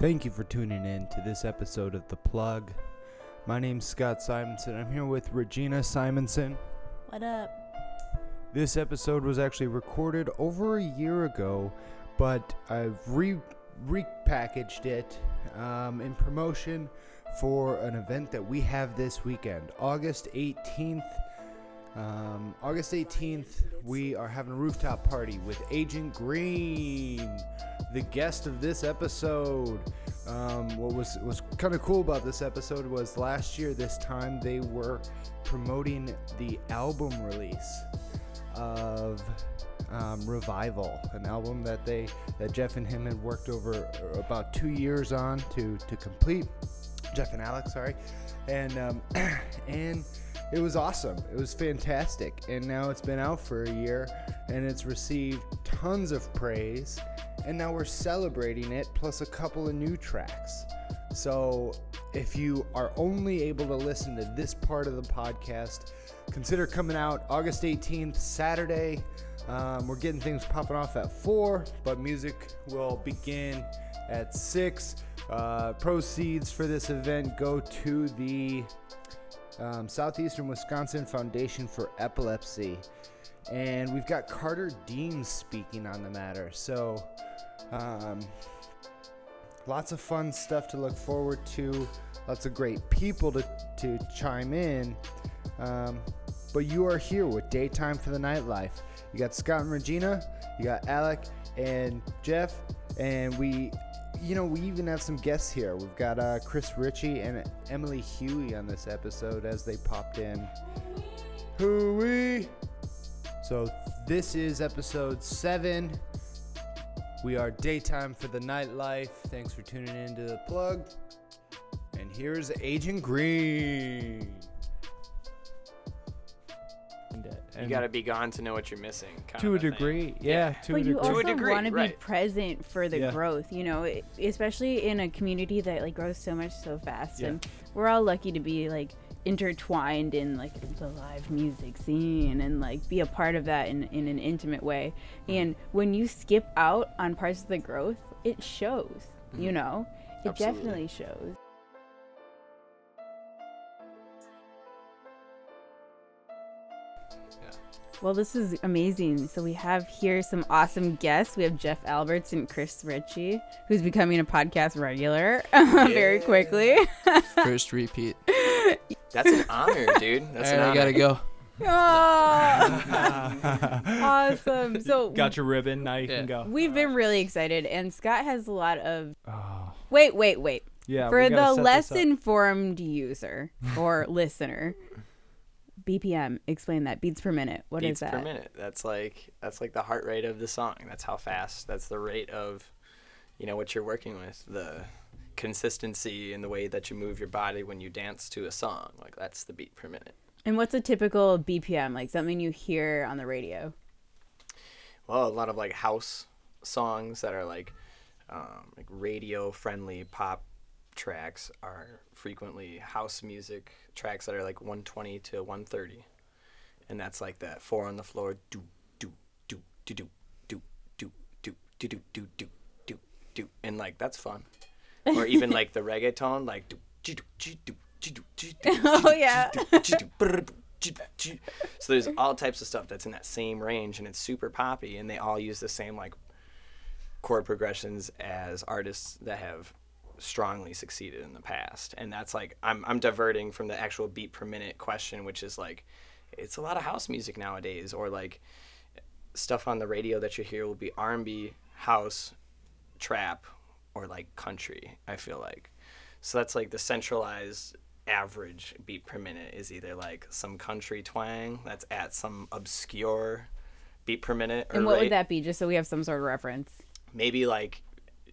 Thank you for tuning in to this episode of The Plug. My name's Scott Simonson. I'm here with Regina Simonson. What up? This episode was actually recorded over a year ago, but I've re- repackaged it um, in promotion for an event that we have this weekend, August 18th. Um, August 18th, we are having a rooftop party with Agent Green, the guest of this episode. Um, what was was kind of cool about this episode was last year this time they were promoting the album release of um, Revival, an album that they that Jeff and him had worked over about two years on to to complete. Jeff and Alex, sorry, and um, and it was awesome. It was fantastic, and now it's been out for a year, and it's received tons of praise, and now we're celebrating it plus a couple of new tracks. So if you are only able to listen to this part of the podcast, consider coming out August 18th, Saturday. Um, we're getting things popping off at 4, but music will begin at 6. Uh, proceeds for this event go to the um, Southeastern Wisconsin Foundation for Epilepsy. And we've got Carter Dean speaking on the matter. So, um, lots of fun stuff to look forward to, lots of great people to, to chime in. Um, but you are here with Daytime for the Nightlife. You got Scott and Regina, you got Alec and Jeff, and we, you know, we even have some guests here. We've got uh, Chris Ritchie and Emily Huey on this episode as they popped in. Huey! So this is episode seven. We are Daytime for the Nightlife. Thanks for tuning in to the plug. And here's Agent Green. You got to be gone to know what you're missing. Kind to of a thing. degree, yeah. To a But you degree. Also want to be right. present for the Yeah. growth, you know, it- especially in a community that like grows so much so fast. Yeah. And we're all lucky to be like intertwined in like the live music scene and like be a part of that in, in an intimate way. Mm-hmm. And when you skip out on parts of the growth, it shows, you know, it Mm-hmm. Absolutely. definitely shows. Well, this is amazing. So we have here some awesome guests. We have Jeff Alberts and Chris Ritchie, who's becoming a podcast regular very quickly. First repeat. That's an honor, dude. That's All an right, I gotta go. Aw, awesome. So Got your ribbon. Now you Yeah. can go. we've been really excited, and Scott has a lot of. Oh, Wait, wait, wait. yeah. For the less informed user or listener, BPM. Explain that. Beats per minute. What is beats that? Beats per minute. That's like that's like the heart rate of the song. That's how fast. That's the rate of, you know, what you're working with. The consistency in the way that you move your body when you dance to a song. Like that's the beat per minute. And what's a typical BPM? Like something you hear on the radio? Well, a lot of like house songs that are like, um, like radio friendly pop tracks are frequently house music tracks that are like 120 to 130, and that's like that four on the floor do do do do do do do do do do do do do do and like that's fun, or even like the reggaeton like do do do do do do do Oh, yeah. so there's all types of stuff that's in that same range and it's super poppy and they all use the same like chord progressions as artists that have strongly succeeded in the past and that's like I'm, I'm diverting from the actual beat per minute question which is like it's a lot of house music nowadays or like stuff on the radio that you hear will be r&b house trap or like country i feel like so that's like the centralized average beat per minute is either like some country twang that's at some obscure beat per minute or And what rate. would that be? Just so we have some sort of reference. maybe like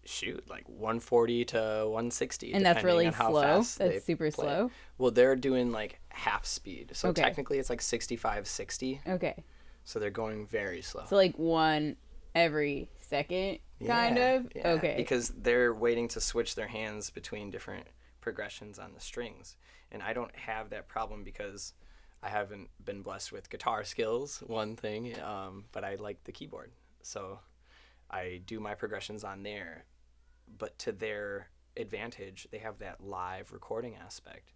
shoot like 140 to 160 And that's really slow? That's super play. slow? well they're doing like half speed so Okay. technically it's like 65 60 Okay. so they're going very slow So like one every second, kind Yeah, of. yeah, Okay. Because they're waiting to switch their hands between different progressions on the strings. And I don't have that problem because I haven't been blessed with guitar skills, one thing, um, but I like the keyboard. So I do my progressions on there. But to their advantage. They have that live recording aspect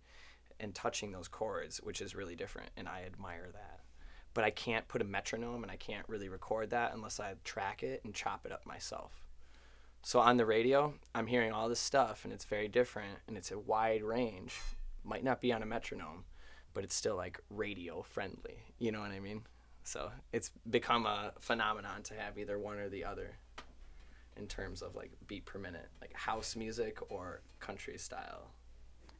and touching those chords, which is really different, and I admire that. But I can't put a metronome and I can't really record that unless I track it and chop it up myself. So on the radio, I'm hearing all this stuff and it's very different and it's a wide range. Might not be on a metronome, but it's still like radio friendly. You know what I mean? So it's become a phenomenon to have either one or the other in terms of like beat per minute, like house music or country style.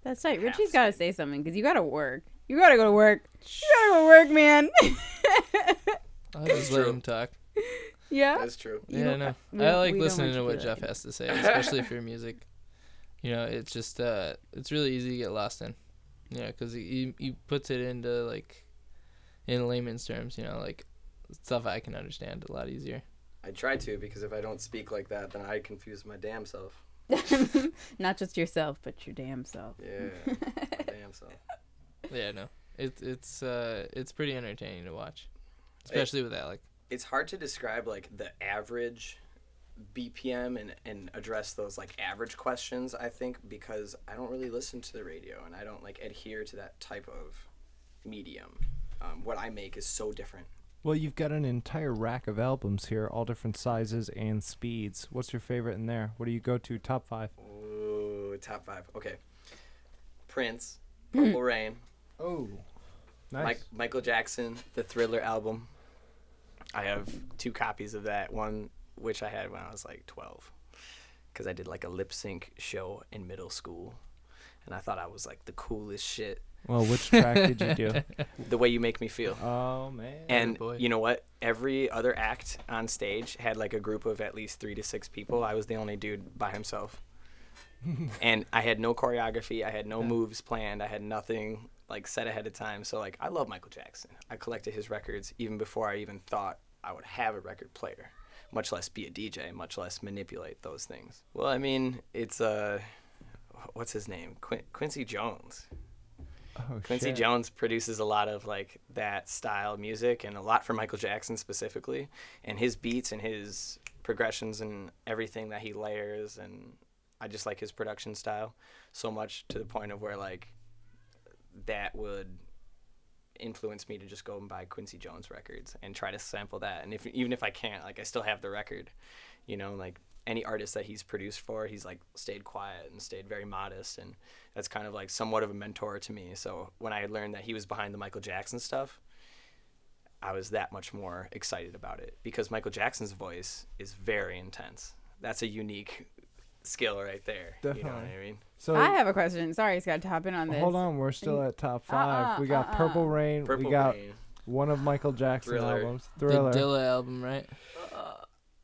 That's right. Half Ritchie's got to say something because you got to work. You got to go to work. You got to go to work, man. I'll just let him talk. yeah. That's true. You yeah, no. we I like listening to what do Jeff that. has to say, especially for music. You know, it's just uh, it's really easy to get lost in. You know, because he he puts it into like, in layman's terms. You know, like stuff I can understand a lot easier. I try to because if I don't speak like that, then I confuse my damn self. Not just yourself, but your damn self. Yeah, my damn self. Yeah, no. It's it's uh it's pretty entertaining to watch, especially with Alec. It's hard to describe like the average BPM and, and address those like average questions, I think, because I don't really listen to the radio and I don't like adhere to that type of medium. Um, what I make is so different. Well, you've got an entire rack of albums here, all different sizes and speeds. What's your favorite in there? What do you go to? Top five. Ooh, top five. Okay. Prince, hmm. Purple Rain, Oh, nice. Mike, Michael Jackson, the Thriller album. I have two copies of that. One which I had when I was like 12, because I did like a lip sync show in middle school, and I thought I was like the coolest shit. Well, which track did you do? The way you make me feel. Oh man. And boy. you know what? Every other act on stage had like a group of at least three to six people. I was the only dude by himself. and I had no choreography. I had no Yeah. moves planned. I had nothing like set ahead of time. So like I love Michael Jackson. I collected his records even before I even thought I would have a record player, much less be a DJ, much less manipulate those things. Well, I mean, it's uh what's his name? Quin- Quincy Jones. oh, Quincy shit. Jones produces a lot of like that style music and a lot for Michael Jackson specifically and his beats and his progressions and everything that he layers and I just like his production style so much to the point of where like that would influence me to just go and buy Quincy Jones records and try to sample that and if even if I can't like I still have the record you know like any artist that he's produced for he's like stayed quiet and stayed very modest and that's kind of like somewhat of a mentor to me so when I had learned that he was behind the Michael Jackson stuff I was that much more excited about it because Michael Jackson's voice is very intense that's a unique skill right there you know what Definitely. I mean So I have a question. Sorry, Scott, to hop in on this. hold on, we're still at top uh-uh, 5 Uh-uh, we got uh-uh. Purple Rain. Purple we got Rain one of Michael Jackson Thriller. albums. The Thriller. Dilla album, right? Uh-uh.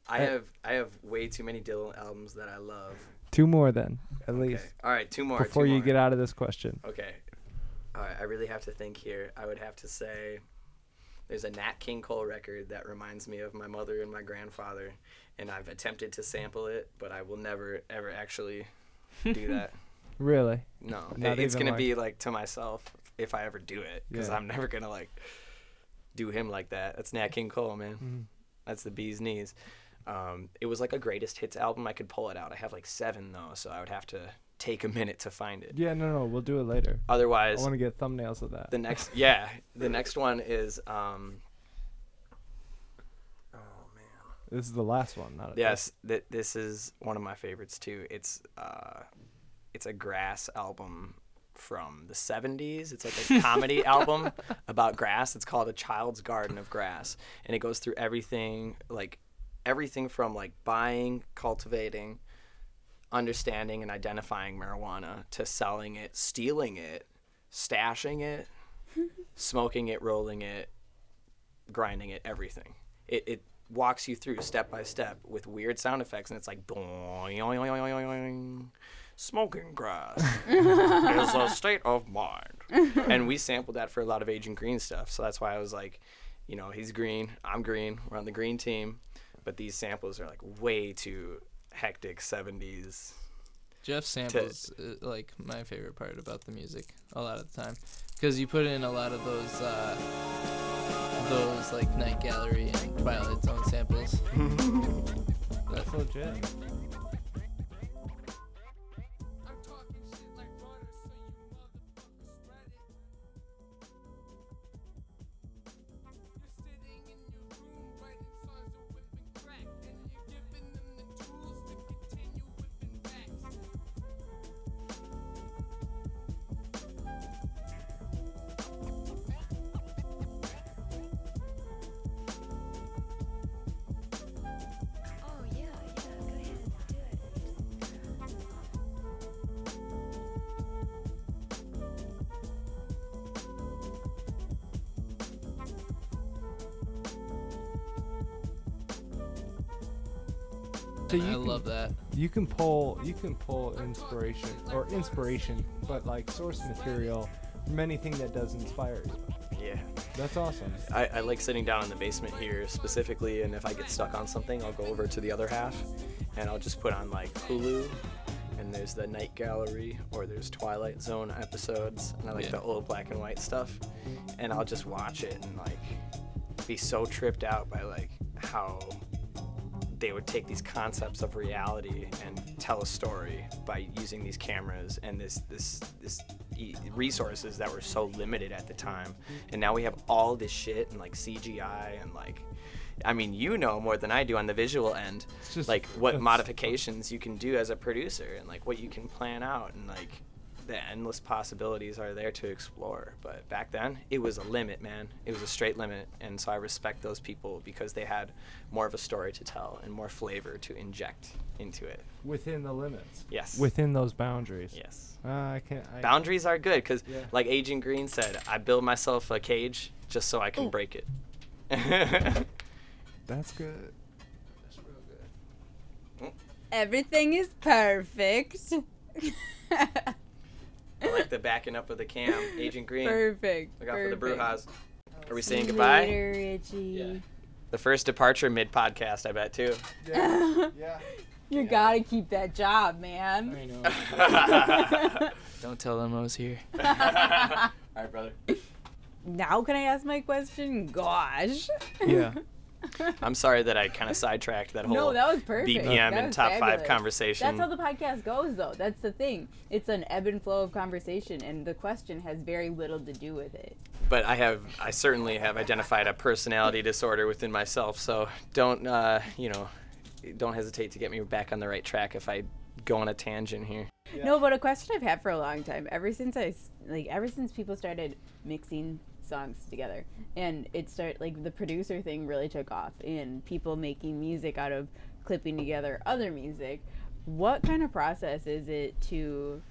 I Uh, have I have way too many Dylan albums that I love Two more then, at Okay. least, all right two more before two you more. get out of this question. Okay. All right, I really have to think here. I would have to say there's a Nat King Cole record that reminds me of my mother and my grandfather, and I've attempted to sample it, but I will never ever actually do that. Really? No, it- it's even gonna be like to myself if I ever do it, because Yeah. I'm never gonna like do him like that. That's Nat King Cole, man. Mhm. That's the bee's knees. Um, it was like a greatest hits album. I could pull it out. I have like seven though, so I would have to take a minute to find it. Yeah, no, no, we'll do it later. Otherwise, I want to get thumbnails of that. the next yeah the next one is um oh man This is the last one, not a yes th- this is one of my favorites too it's uh it's a grass album from the 70s it's like a comedy album about grass it's called a child's garden of grass and it goes through everything like everything from like buying cultivating understanding and identifying marijuana to selling it stealing it stashing it smoking it, rolling it, grinding it, everything. It, it walks you through step by step with weird sound effects, and it's like boing, smoking grass is a state of mind. and we sampled that for a lot of Agent Green stuff, so that's why I was like, you know, he's green, I'm green, we're on the green team, but these samples are like way too hectic 70s. Jeff samples uh, like my favorite part about the music a lot of the time because you put in a lot of those uh, those like Night Gallery and Twilight Zone samples. That's legit. You can pull you can pull inspiration or inspiration, but like source material from anything that does inspire you. Yeah. That's awesome. I, I like sitting down in the basement here specifically, and if I get stuck on something, I'll go over to the other half, and I'll just put on like Hulu, and there's the Night Gallery, or there's Twilight Zone episodes, and I like Yeah. the old black and white stuff, and I'll just watch it and like be so tripped out by like how they would take these concepts of reality and tell a story by using these cameras and this this this resources that were so limited at the time. And now we have all this shit and like CGI and like I mean you know more than I do on the visual end just- like what modifications you can do as a producer and like what you can plan out and like the endless possibilities are there to explore but back then it was a limit man it was a straight limit and so i respect those people because they had more of a story to tell and more flavor to inject into it Within the limits. yes Within those boundaries. yes Uh, I can't. I, boundaries are good because Yeah. like agent green said i build myself a cage just so i can break it That's good. That's real good. Everything is perfect. i like the backing up of the cam agent green perfect. look out for the perfect. brujas are we saying goodbye Later, Ritchie. Yeah. the first departure mid podcast i bet too Yeah. yeah. You gotta keep that job, man. I know. Don't tell them I was here. All right, brother. Now can I ask my question? Gosh. Yeah. I'm sorry that I kind of sidetracked that whole No, that was perfect. BPM That and was top five conversation. That's how the podcast goes, though. That's the thing. It's an ebb and flow of conversation, and the question has very little to do with it. but I have, I certainly have identified a personality disorder within myself. So don't, uh, you know, don't hesitate to get me back on the right track if I go on a tangent here. No, but a question I've had for a long time, ever since I like, ever since people started mixing songs together, and it started like the producer thing really took off, and people making music out of clipping together other music. What kind of process is it to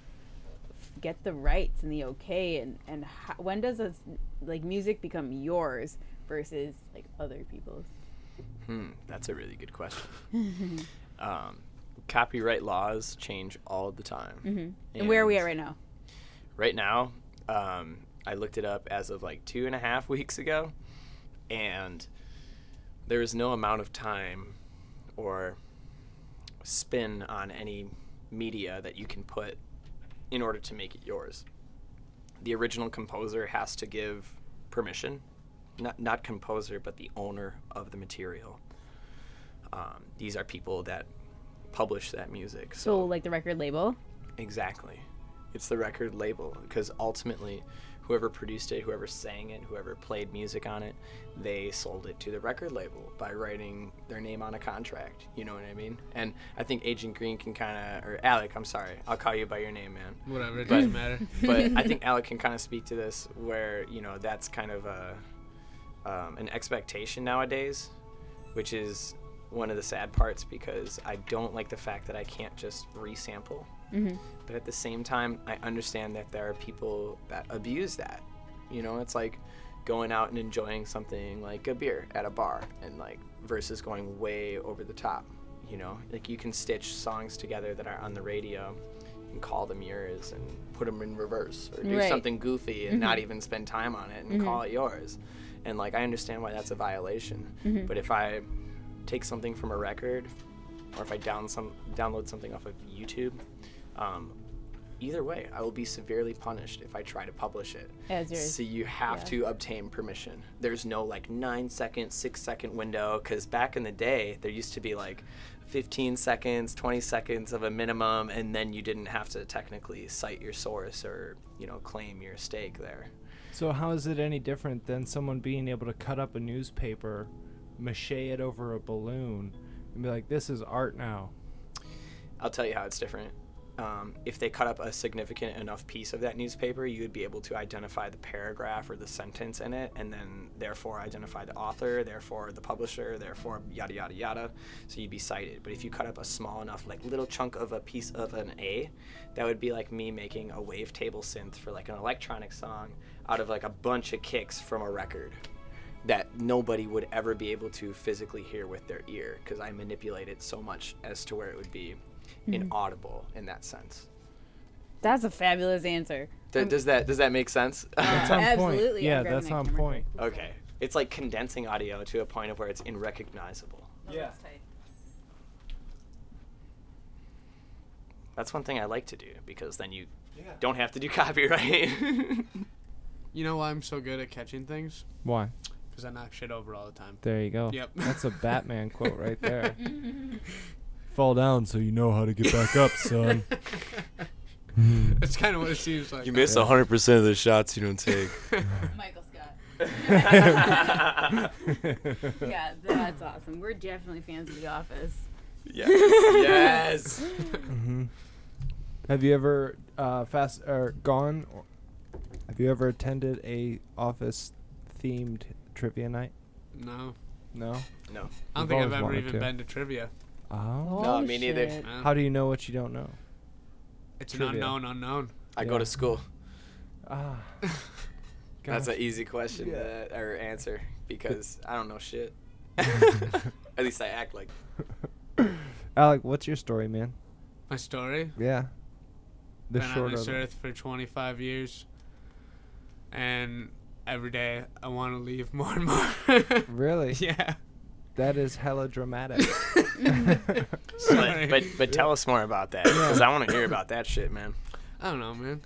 get the rights and the okay, and and how, when does this like music become yours versus like other people's? Hmm, that's a really good question. um, copyright laws change all the time. hmm And where are we at right now? right now um, i looked it up as of like two and a half weeks ago and there is no amount of time or spin on any media that you can put in order to make it yours the original composer has to give permission not, not composer but the owner of the material um, these are people that publish that music So like the record label. Exactly. It's the record label because ultimately, whoever produced it, whoever sang it, whoever played music on it, they sold it to the record label by writing their name on a contract. You know what I mean? And I think Agent Green can kind of, or Alec, I'm sorry, I'll call you by your name, man. Whatever, it But- doesn't matter. But I think Alec can kind of speak to this, where you know that's kind of a um, an expectation nowadays, which is one of the sad parts because I don't like the fact that I can't just resample. Hmm But at the same time, I understand that there are people that abuse that. You know, it's like going out and enjoying something like a beer at a bar and like versus going way over the top. You know, like you can stitch songs together that are on the radio and call them yours and put them in reverse or do Right. something goofy and mm-hmm. not even spend time on it and mm-hmm. call it yours. And like I understand why that's a violation. Mm-hmm. But if I take something from a record or if I down some download something off of YouTube, um, either way, I will be severely punished if I try to publish it. As yours. So you have yeah. to obtain permission. There's no like nine second, six second window because back in the day there used to be like 15 seconds, 20 seconds of a minimum, and then you didn't have to technically cite your source or you know claim your stake there. So how is it any different than someone being able to cut up a newspaper, mache it over a balloon, and be like, "This is art now"? I'll tell you how it's different. Um, if they cut up a significant enough piece of that newspaper, you would be able to identify the paragraph or the sentence in it, and then therefore identify the author, therefore the publisher, therefore yada yada yada. So you'd be cited. But if you cut up a small enough, like little chunk of a piece of an A, that would be like me making a wavetable synth for like an electronic song out of like a bunch of kicks from a record. that nobody would ever be able to physically hear with their ear because I manipulate it so much as to where it would be inaudible hmm. in that sense. That's a fabulous answer. Th- um, does that does that make sense? That's on point. Absolutely, Yeah, that's my on camera point. okay, it's like condensing audio to a point of where it's unrecognizable. Oh, yeah. That's one thing I like to do because then you don't have to do copyright. You know why I'm so good at catching things? Why? Because I knock shit over all the time. There you go. Yep. That's a Batman quote right there. Fall down so you know how to get back up, son. That's kind of what it seems like. you miss 100% of the shots you don't take. Michael Scott. yeah, that's awesome. We're definitely fans of The Office. yes. yes. hmm Have you ever uh, fast or gone? Or have you ever attended a office themed trivia night? No. No. No. I You've don't think I've ever even to. been to trivia. Oh. No, me neither. shit. How do you know what you don't know? it's an trivia. unknown unknown. I Yeah. go to school. Ah. That's an easy question Yeah. to, or answer because I don't know shit. At least I act like. Alec, what's your story, man? My story. Yeah. The been on short this of it. earth for 25 years, and every day I want to leave more and more. Really? yeah. That is hella dramatic. But, but but tell us more about that because I want to hear about that shit, man. I don't know, man.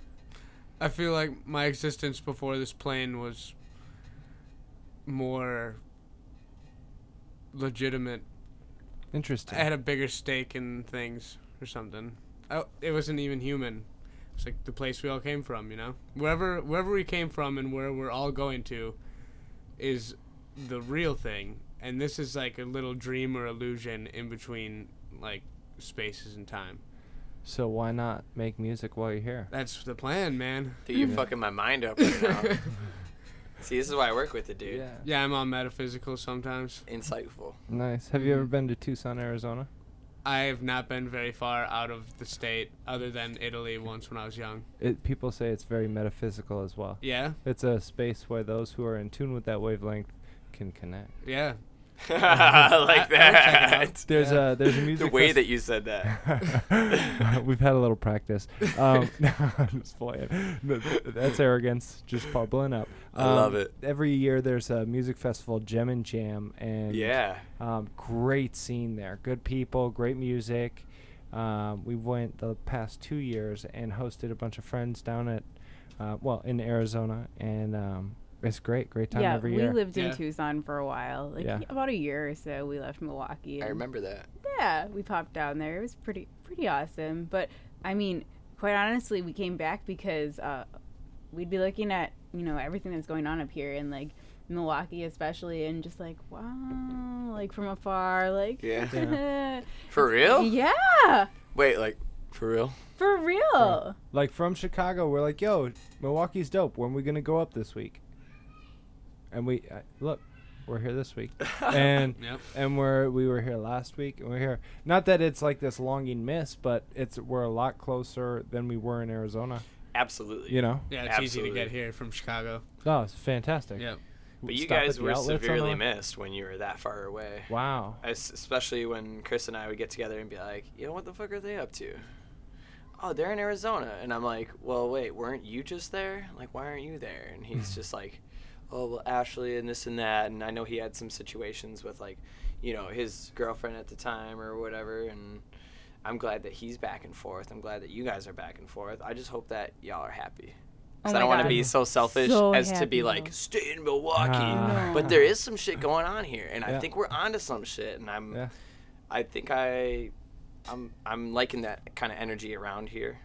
I feel like my existence before this plane was more legitimate. Interesting. I had a bigger stake in things or something. I, it wasn't even human. It's like the place we all came from, you know. Wherever wherever we came from and where we're all going to is the real thing, and this is like a little dream or illusion in between like spaces and time. so why not make music while you're here? That's the plan, man. Dude, you're fucking my mind up right now. See, this is why I work with the dude. Yeah, Yeah, I'm all metaphysical sometimes. Insightful. Nice. Have you ever been to Tucson, Arizona? I have not been very far out of the state other than Italy once when I was young. It, people say it's very metaphysical as well. Yeah, It's a space where those who are in tune with that wavelength can connect. yeah. I like I- I would check it out. that. There's a there's a The way fest- that you said that. We've had a little practice. Um, no, I'm just playing. That's arrogance, just bubbling up. I love Um, it. Every year there's a music festival, Gem and Jam, and Yeah. um, great scene there. Good people, great music. Um, we went the past two years and hosted a bunch of friends down at, uh, well, in Arizona, and um, it's great. Great time yeah, every we year. lived in Yeah. Tucson for a while, like Yeah. about a year or so. We left Milwaukee. I and- remember that. Yeah, we popped down there. It was pretty pretty awesome. But I mean, quite honestly, we came back because uh, we'd be looking at you know everything that's going on up here and like Milwaukee especially, and just like wow, like from afar, like Yeah. For real? yeah, Wait, like, for real? for real. like from Chicago, we're like, yo, Milwaukee's dope. When we gonna go up this week? And we uh, look, we're here this week, and Yep. and we're we were here last week, and we're here. Not that it's like this longing miss, but it's we're a lot closer than we were in Arizona. Absolutely. You know? Yeah, it's easy to get here from Chicago. Oh, it's fantastic. Yep. But you Stop guys the were outlets on the severely missed when you were that far away. Wow. Es- Especially when Chris and I would get together and be like, you know, what the fuck are they up to? Oh, they're in Arizona. And I'm like, well, wait, weren't you just there? Like, why aren't you there? And he's just like, oh, well, Ashley and this and that. And I know he had some situations with, like, you know, his girlfriend at the time or whatever. And I'm glad that he's back and forth. I'm glad that you guys are back and forth. I just hope that y'all are happy. Oh Because my I don't want to be so selfish So as to be like, stay in Milwaukee. Ah. But there is some shit going on here. And I think we're onto some shit. And I'm. Yeah. I think I, I'm I'm liking that kind of energy around here,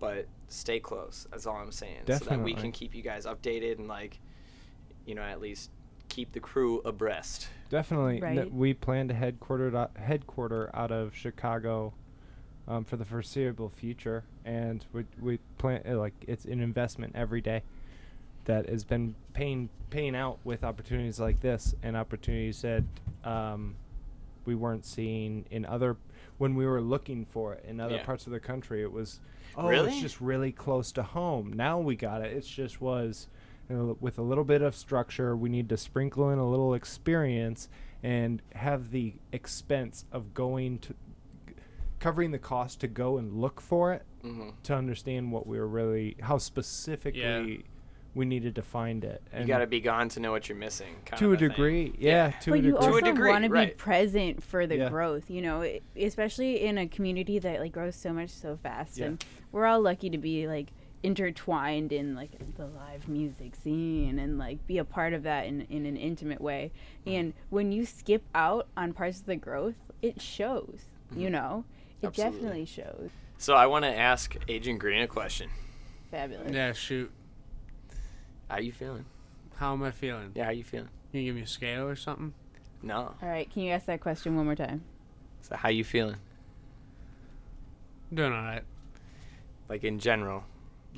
but stay close. That's all I'm saying, Definitely. so that we can keep you guys updated and like, you know, at least keep the crew abreast. Definitely. N- we plan to headquarter out, headquarter out of Chicago um, for the foreseeable future, and we we plan uh, like it's an investment every day that has been paying paying out with opportunities like this and opportunities that um, we weren't seeing in other when we were looking for it in other Yeah. parts of the country. It was oh, Really? it's just really close to home. Now we got it. It just was and a with a little bit of structure. We need to sprinkle in a little experience and have the expense of going to covering the cost to go and look for it hmm to understand what we were really how specifically we needed to find it. And You got to be gone to know what you're missing. Kind to of a thing. degree, yeah, to but a you degree. also degree, want to be right. present for the Yeah. growth you know especially in a community that like grows so much so fast Yeah. and we're all lucky to be like intertwined in like the live music scene and like be a part of that in, in an intimate way Mm-hmm. and when you skip out on parts of the growth it shows you know it Mm-hmm. Absolutely. definitely shows So I want to ask Agent Green a question. fabulous Yeah, shoot. How you feeling? How am I feeling? Yeah, how you feeling? Can you give me a scale or something? No. all right can you ask that question one more time So how you feeling? Doing all right. Like in general.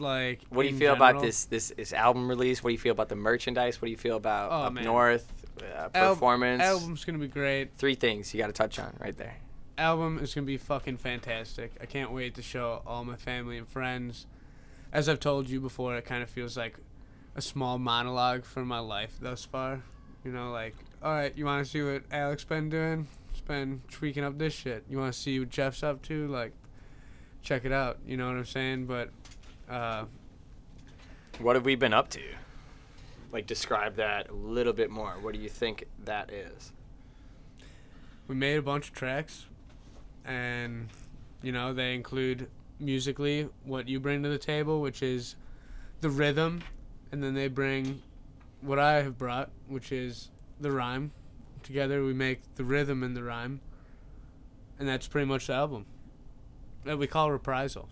Like, What do you feel about this, this this album release? What do you feel about the merchandise? What do you feel about Oh, up man. north uh, Al- performance? Album's gonna be great. Three things you got to touch on right there. album is gonna be fucking fantastic. I can't wait to show all my family and friends. As I've told you before, it kind of feels like a small monologue for my life thus far. You know, like, all right, you want to see what Alex been doing? it's been tweaking up this shit. You want to see what Jeff's up to? Like, check it out. You know what I'm saying? But, uh, What have we been up to? Like describe that a little bit more. What do you think that is? we made a bunch of tracks, and you know they include musically what you bring to the table, which is the rhythm, and then they bring what I have brought, which is the rhyme. Together we make the rhythm and the rhyme, and that's pretty much the album. That we call reprisal.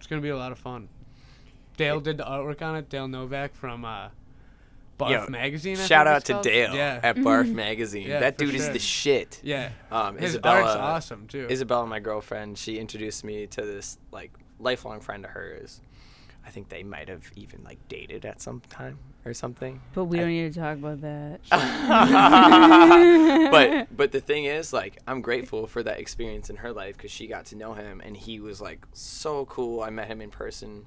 It's gonna be a lot of fun. Dale did the artwork on it. Dale Novak from uh, Barf Yo, Magazine. I Shout think out to. Dale Yeah. at Barf Magazine. Yeah, that for dude is the shit. Yeah. Um, His Isabella, art's awesome too. Isabella, my girlfriend, she introduced me to this like lifelong friend of hers. I think they might have even like dated at some time or something. but we I- don't need to talk about that but but the thing is, like, I'm grateful for that experience in her life because she got to know him and he was like so cool. I met him in person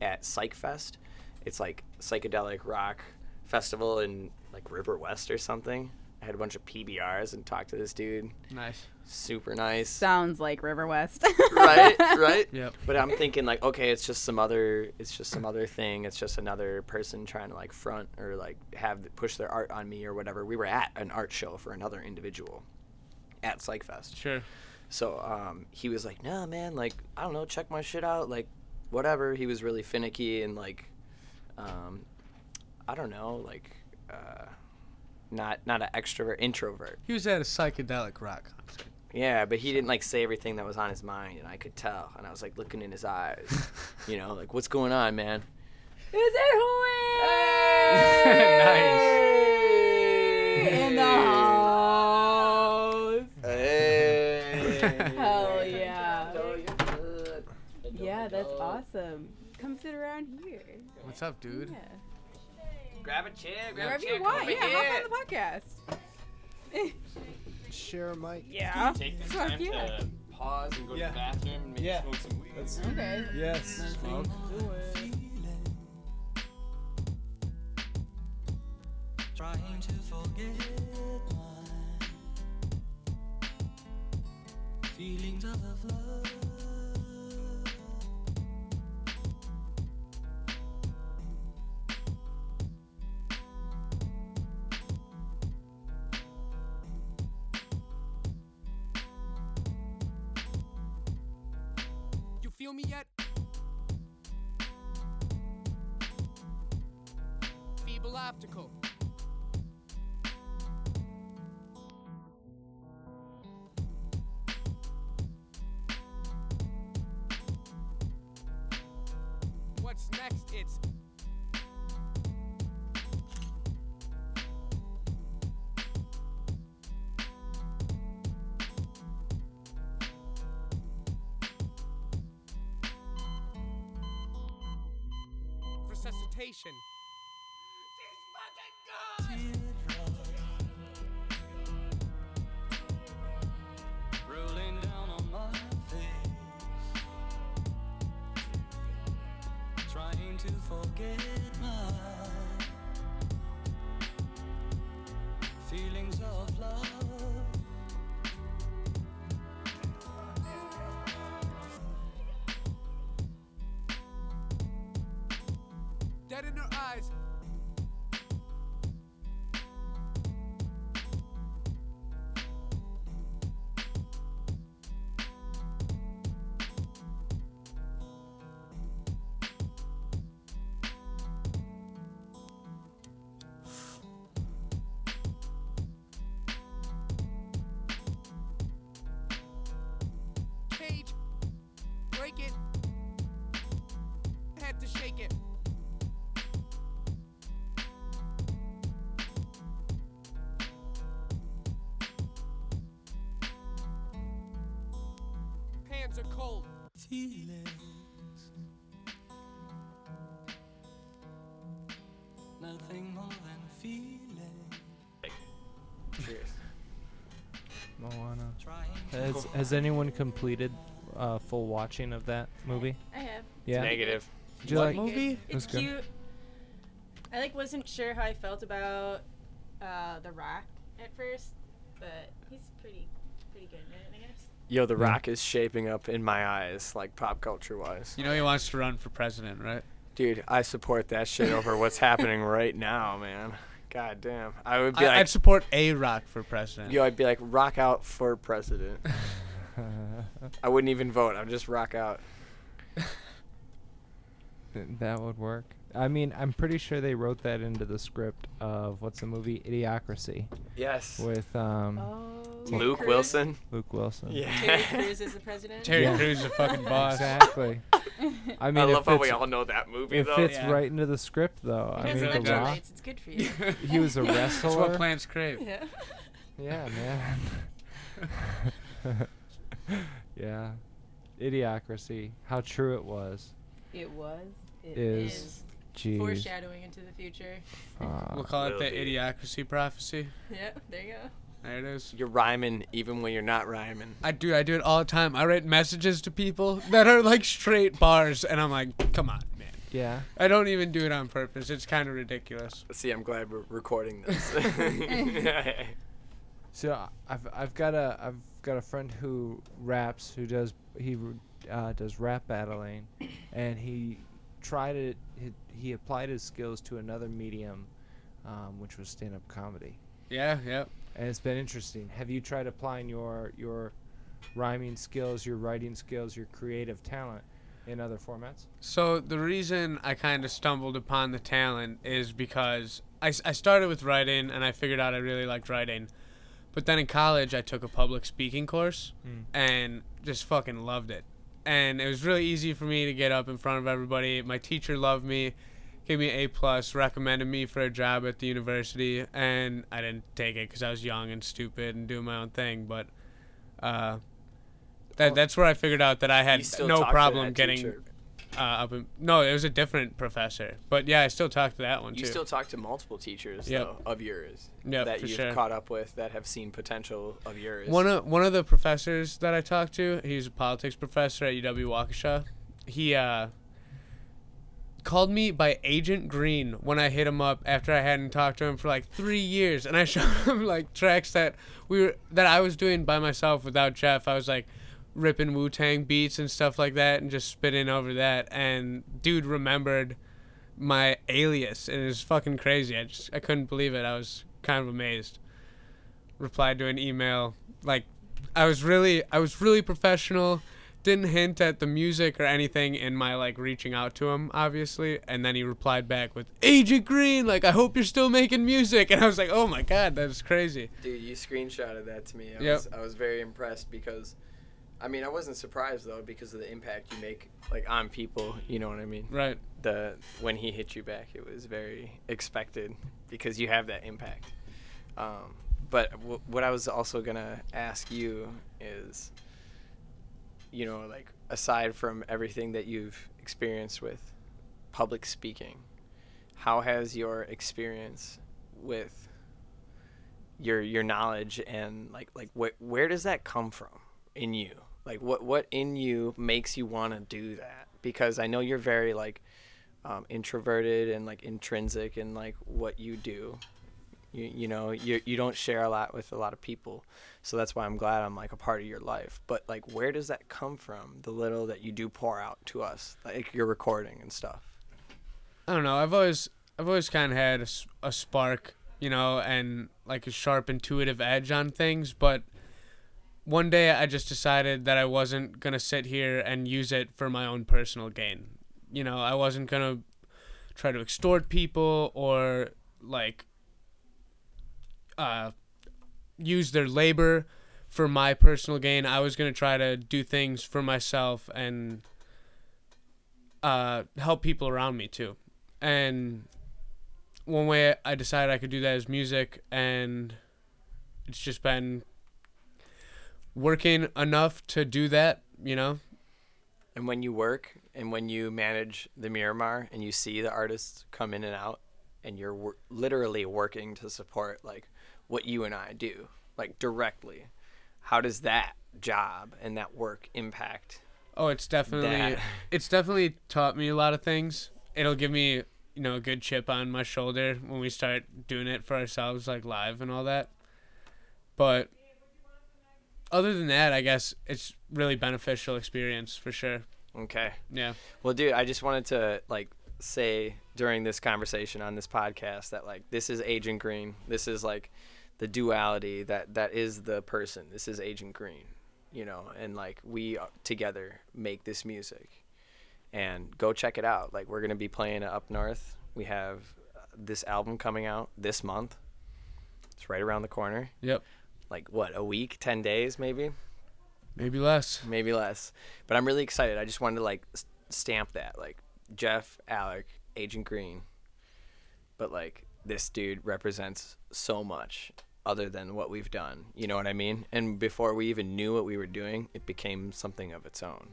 at Psych Fest. It's like psychedelic rock festival in like Riverwest or something. I had a bunch of PBRs and talked to this dude. nice. Super nice. sounds like river west right, right. Yep. But I'm thinking like, okay, it's just some other, it's just some other thing. It's just another person trying to like front or like have push their art on me or whatever. We were at an art show for another individual at PsychFest. Sure. So um, he was like, "Nah, man, like I don't know, check my shit out, like whatever." He was really finicky and like, um, I don't know, like uh, not not an extrovert, introvert. He was at a psychedelic rock concert. Yeah, but he didn't like say everything that was on his mind, and I could tell. And I was like looking in his eyes, you know, like what's going on, man? Is it who is nice. in the house? Hey. Hell yeah. Yeah, that's awesome. Come sit around here. What's up, dude? Yeah. Grab a chair, grab Wherever a chair. you want. Yeah, over hop here. on the podcast. Share a mic. Yeah. Take this Fuck time yeah. to pause and go Yeah. to the bathroom and maybe Yeah. smoke some weed. Okay. Yes. Smoke. Trying to forget my feelings of love. Me yet? Resuscitation. Hands are cold. feelings. Nothing more than feeling. Cheers. Moana. Has Has anyone completed uh, full watching of that movie? I have. Yeah. Negative. Did you like? The movie? It's That's good. cute. I like wasn't sure how I felt about uh, the Rock at first, but he's pretty pretty good in it, I guess. Yo, The Rock is shaping up in my eyes, like pop culture wise. You know he wants to run for president, right? Dude, I support that shit over what's happening right now, man. God damn. I would be I, like, I'd support a rock for president. yo, I'd be like, rock out for president. I wouldn't even vote. I'd just rock out. Th- that would work. I mean, I'm pretty sure they wrote that into the script of what's the movie Idiocracy Yes. with um, Oh. Luke Wilson. Luke Wilson. Terry Yeah. Crews is the president. Terry Yeah. Crews is a fucking boss. Exactly. I mean, I it love how we fits- all know that movie, It though. fits Yeah. right into the script, though. He I has mean, The Rock. electrolytes. It's good for you. He was a wrestler. That's what wrestler. plants crave. yeah. Yeah, man. yeah. Idiocracy. How true it was. It was. It Is- is. Jeez. Foreshadowing into the future. Uh, We'll call it the be. idiocracy prophecy. Yep, there you go. There it is. You're rhyming even when you're not rhyming. I do. I do it all the time. I write messages to people that are like straight bars, and I'm like, come on, man. yeah. I don't even do it on purpose. It's kind of ridiculous. See, I'm glad we're recording this. So I- I've I've got a I've got a friend who raps who does he uh, does rap battling, and he tried it. He, he applied his skills to another medium, um, which was stand up comedy, Yeah. Yep. and it's been interesting. Have you tried applying your your rhyming skills, your writing skills, your creative talent in other formats? So the reason I kind of stumbled upon the talent is because I, I started with writing and I figured out I really liked writing. But then in college I took a public speaking course Mm. and just fucking loved it. And it was really easy for me to get up in front of everybody. My teacher loved me, gave me A plus, recommended me for a job at the university, and I didn't take it because I was young and stupid and doing my own thing. But uh, that that's where I figured out that I had no problem getting teacher. Uh, up in, no, it was a different professor. But yeah, I still talk to that one You too. still talk to multiple teachers Yep. though, of yours Yep, that you've sure. caught up with that have seen potential of yours. One of one of the professors that I talked to, he's a politics professor at UW Waukesha. He uh, called me by Agent Green when I hit him up after I hadn't talked to him for like three years, and I showed him like tracks that we were that I was doing by myself without Jeff. I was like ripping Wu Tang beats and stuff like that, and just spitting over that. And dude remembered my alias, and it was fucking crazy. I just I couldn't believe it. I was kind of amazed. Replied to an email like I was really I was really professional. Didn't hint at the music or anything in my like reaching out to him, obviously. And then he replied back with Agent Green, like I hope you're still making music. And I was like, oh my god, that's crazy. Dude, you screenshotted that to me. I Yep. was I was very impressed because I mean, I wasn't surprised though because of the impact you make like on people, you know what I mean? Right. The when he hit you back, it was very expected because you have that impact. Um, but w- what I was also going to ask you is you know, like aside from everything that you've experienced with public speaking, how has your experience with your your knowledge and like like what where does that come from in you? Like what what in you makes you want to do that? Because I know you're very like um, introverted and like intrinsic in like what you do. You you know you you don't share a lot with a lot of people, so that's why I'm glad I'm like a part of your life. But like, where does that come from? The little that you do pour out to us, like your recording and stuff. I don't know. I've always I've always kind of had a spark, you know, and like a sharp intuitive edge on things, but one day I just decided that I wasn't going to sit here and use it for my own personal gain. You know, I wasn't going to try to extort people or like uh use their labor for my personal gain. I was going to try to do things for myself and uh help people around me too and one way I decided I could do that is music, and it's just been working enough to do that, you know. And when you work and when you manage the Miramar and you see the artists come in and out, and you're wor- literally working to support like what you and I do, like directly, how does that job and that work impact Oh, it's definitely that? it's definitely taught me a lot of things. It'll give me, you know, a good chip on my shoulder when we start doing it for ourselves, like live and all that. But other than that, I guess it's really beneficial experience for sure. Okay. Yeah. Well, dude, I just wanted to like say during this conversation on this podcast that like this is Agent Green. This is like the duality that that is the person. This is Agent Green, you know, and like we together make this music. And go check it out. Like we're gonna be playing it up north. We have uh, this album coming out this month. It's right around the corner. Yep. Like what, a week, ten days, maybe Maybe less. maybe less. But I'm really excited. I just wanted to like s- stamp that, like Jeff, Alec, Agent Green. But like this dude represents so much other than what we've done. You know what I mean? And before we even knew what we were doing, it became something of its own.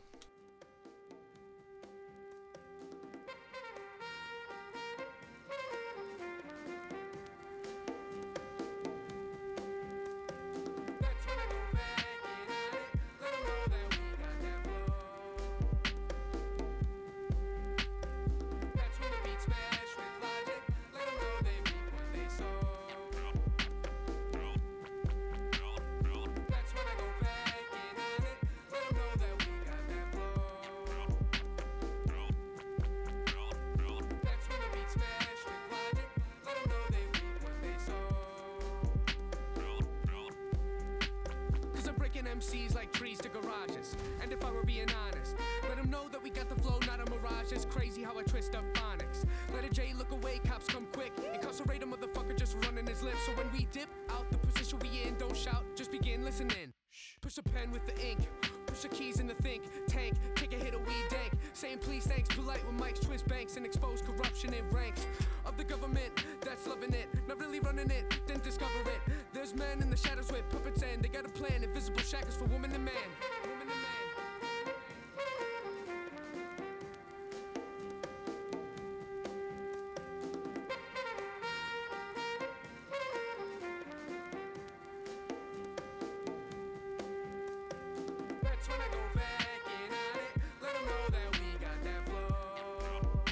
That's when I go back in on it. Let 'em know that we got that flow.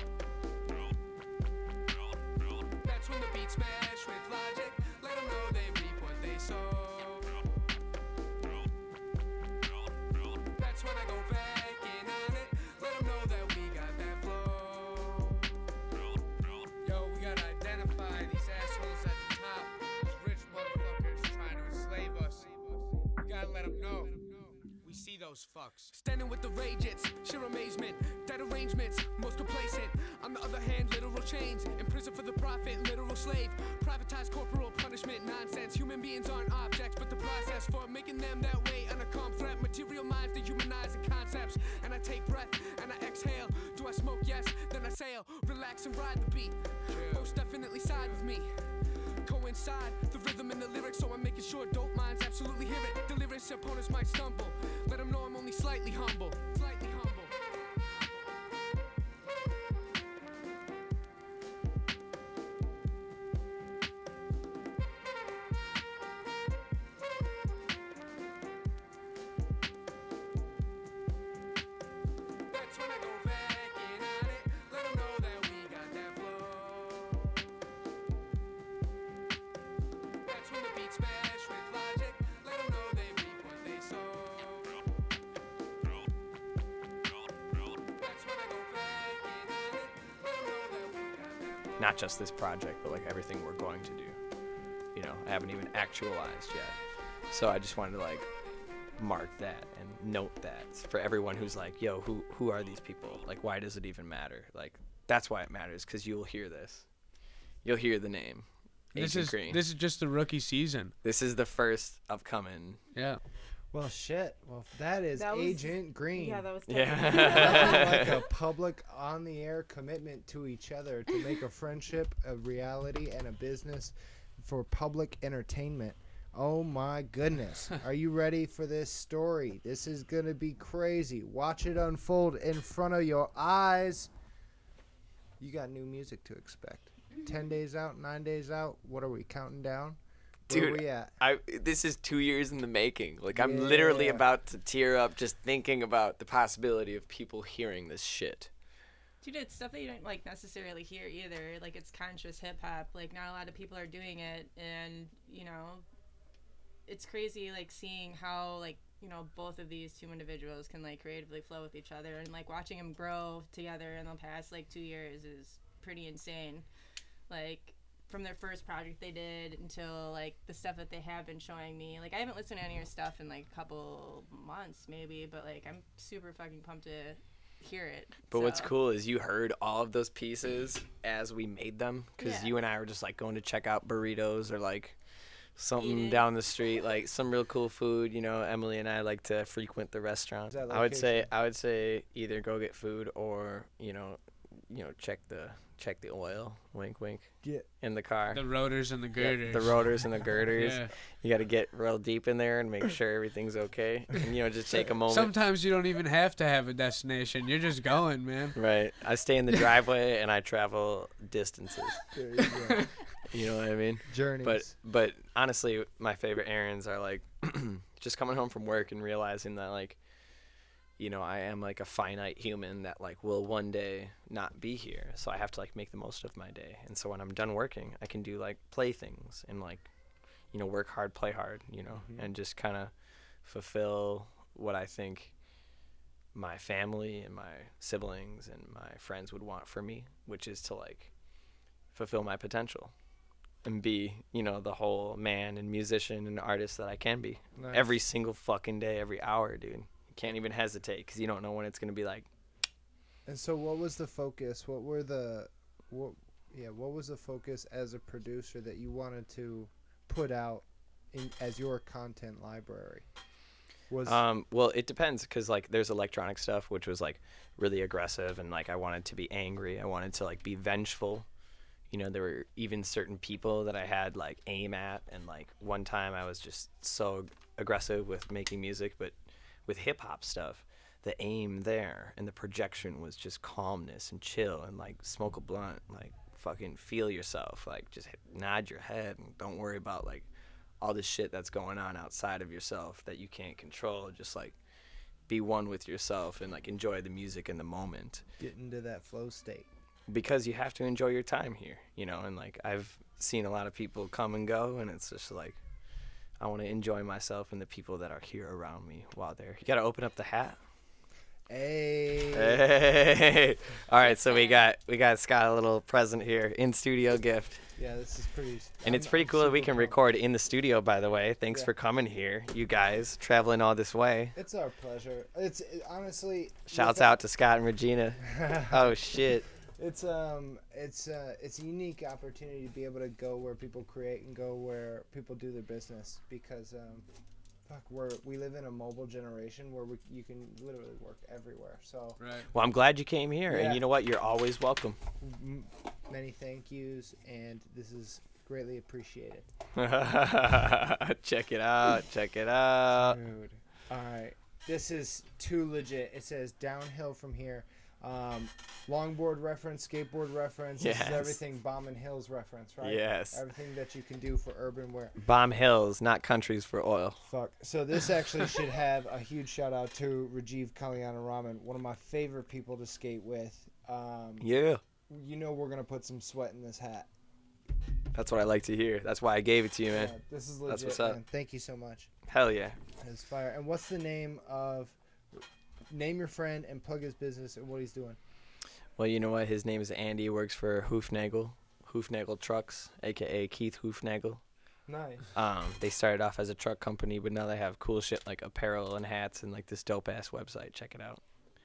That's when the beat smash those fucks. Standing with the rage, it's sheer amazement. Dead arrangements, most complacent. On the other hand, literal chains. In prison for the profit, literal slave. Privatized corporal punishment, nonsense. Human beings aren't objects, but the process for making them that way. Unaccom threat, material minds dehumanizing concepts. And I take breath and I exhale. Do I smoke? Yes, then I sail. Relax and ride the beat. Most definitely side with me coincide the rhythm and the lyrics, so I'm making sure dope minds absolutely hear it. Delirious opponents might stumble. Let them know I'm only. Slightly humble. Just this project, but like everything we're going to do. You know, I haven't even actualized yet. So I just wanted to like mark that and note that for everyone who's like, "Yo, who who are these people? Like, why does it even matter?" Like, that's why it matters because you'll hear this. You'll hear the name. This Agent is Green. this is just the rookie season. This is the first upcoming. Yeah. Well, shit. Well, that is That was- Agent Green. Yeah, that was Yeah. Like a public on the air commitment to each other to make a friendship a reality and a business for public entertainment. Oh my goodness. Are you ready for this story? This is going to be crazy. Watch it unfold in front of your eyes. You got new music to expect. 10 days out, 9 days out. What are we counting down? Where Dude, we at? I this is two years in the making. Like I'm literally Yeah. about to tear up just thinking about the possibility of people hearing this shit. Dude, it's stuff that you don't like necessarily hear either. Like it's conscious hip hop. Like not a lot of people are doing it, and you know, it's crazy. Like seeing how like you know both of these two individuals can like creatively flow with each other, and like watching them grow together in the past like two years is pretty insane. Like from their first project they did until like the stuff that they have been showing me. Like I haven't listened to any of your stuff in like a couple months maybe, but like I'm super fucking pumped to hear it. But what's cool is you heard all of those pieces as we made them because Yeah. you and I were just like going to check out burritos or like something Eating. down the street, like some real cool food. You know, Emily and I like to frequent the restaurant. I would say. I would say either go get food or you know, you know check the check the oil. Wink, wink. Yeah. In the car. The rotors and the Yeah, girders. the rotors and the girders. Yeah. You got to get real deep in there and make sure everything's okay. And you know, just take a moment. Sometimes you don't even have to have a destination. You're just going, man. Right. I stay in the driveway and I travel distances. There you go. You know what I mean? Journeys. But but honestly, my favorite errands are like just coming home from work and realizing that like you know, I am like a finite human that like will one day not be here. So I have to like make the most of my day. And so when I'm done working, I can do like play things and like you know, work hard, play hard, you know, mm-hmm. and just kind of fulfill what I think my family and my siblings and my friends would want for me, which is to like fulfill my potential and be, you know, the whole man and musician and artist that I can be. Nice. Every single fucking day, every hour, dude. Can't even hesitate because you don't know when it's gonna be like. And so, what was the focus? What were the, what, yeah, what was the focus as a producer that you wanted to put out in as your content library? Was Um, well, it depends because like there's electronic stuff which was like really aggressive and like I wanted to be angry. I wanted to like be vengeful. You know, there were even certain people that I had like aim at, and like one time I was just so aggressive with making music, but with hip hop stuff, the aim there and the projection was just calmness and chill and like smoke a blunt, like fucking feel yourself, like just nod your head and don't worry about like all this shit that's going on outside of yourself that you can't control. Just like be one with yourself and like enjoy the music in the moment get into that flow state. because you have to enjoy your time here, you know. And like I've seen a lot of people come and go, and it's just like I want to enjoy myself and the people that are here around me while they're. You gotta open up the hat. Hey, Hey. All right, so we got we got Scott a little present here in studio gift, yeah, this is pretty. and it's pretty cool that we can record in the studio. By the way, thanks Yeah. for coming here, you guys, traveling all this way. It's our pleasure. It's it, honestly. Shouts out to Scott and Regina. Oh shit. It's um, it's uh, it's a unique opportunity to be able to go where people create and go where people do their business because um, fuck, we're we live in a mobile generation where we, you can literally work everywhere. So Right. Well, I'm glad you came here, Yeah. and you know what? You're always welcome. m- many thank yous, and this is greatly appreciated. check it out. Check it out. Dude. All right. This is too legit. It says downhill from here. Um, longboard reference, skateboard reference. This is everything Bomb and Hills reference, right? Yes. Everything that you can do for urban wear. Bomb hills, not countries for oil. Fuck. So this actually should have a huge shout out to Rajiv Kalyana Raman, one of my favorite people to skate with. Um, Yeah. You know we're gonna put some sweat in this hat. That's what I like to hear. That's why I gave it to you, man. Yeah, this is legit, That's what's up. man. Thank you so much. Hell yeah. It's fire. And what's the name of? Name your friend and plug his business and what he's doing. Well, you know what? His name is Andy. Works for Hufnagel. Hufnagel Trucks, aka Keith Hufnagel. Nice. Um, they started off as a truck company, but now they have cool shit like apparel and hats and like this dope ass website. Check it out.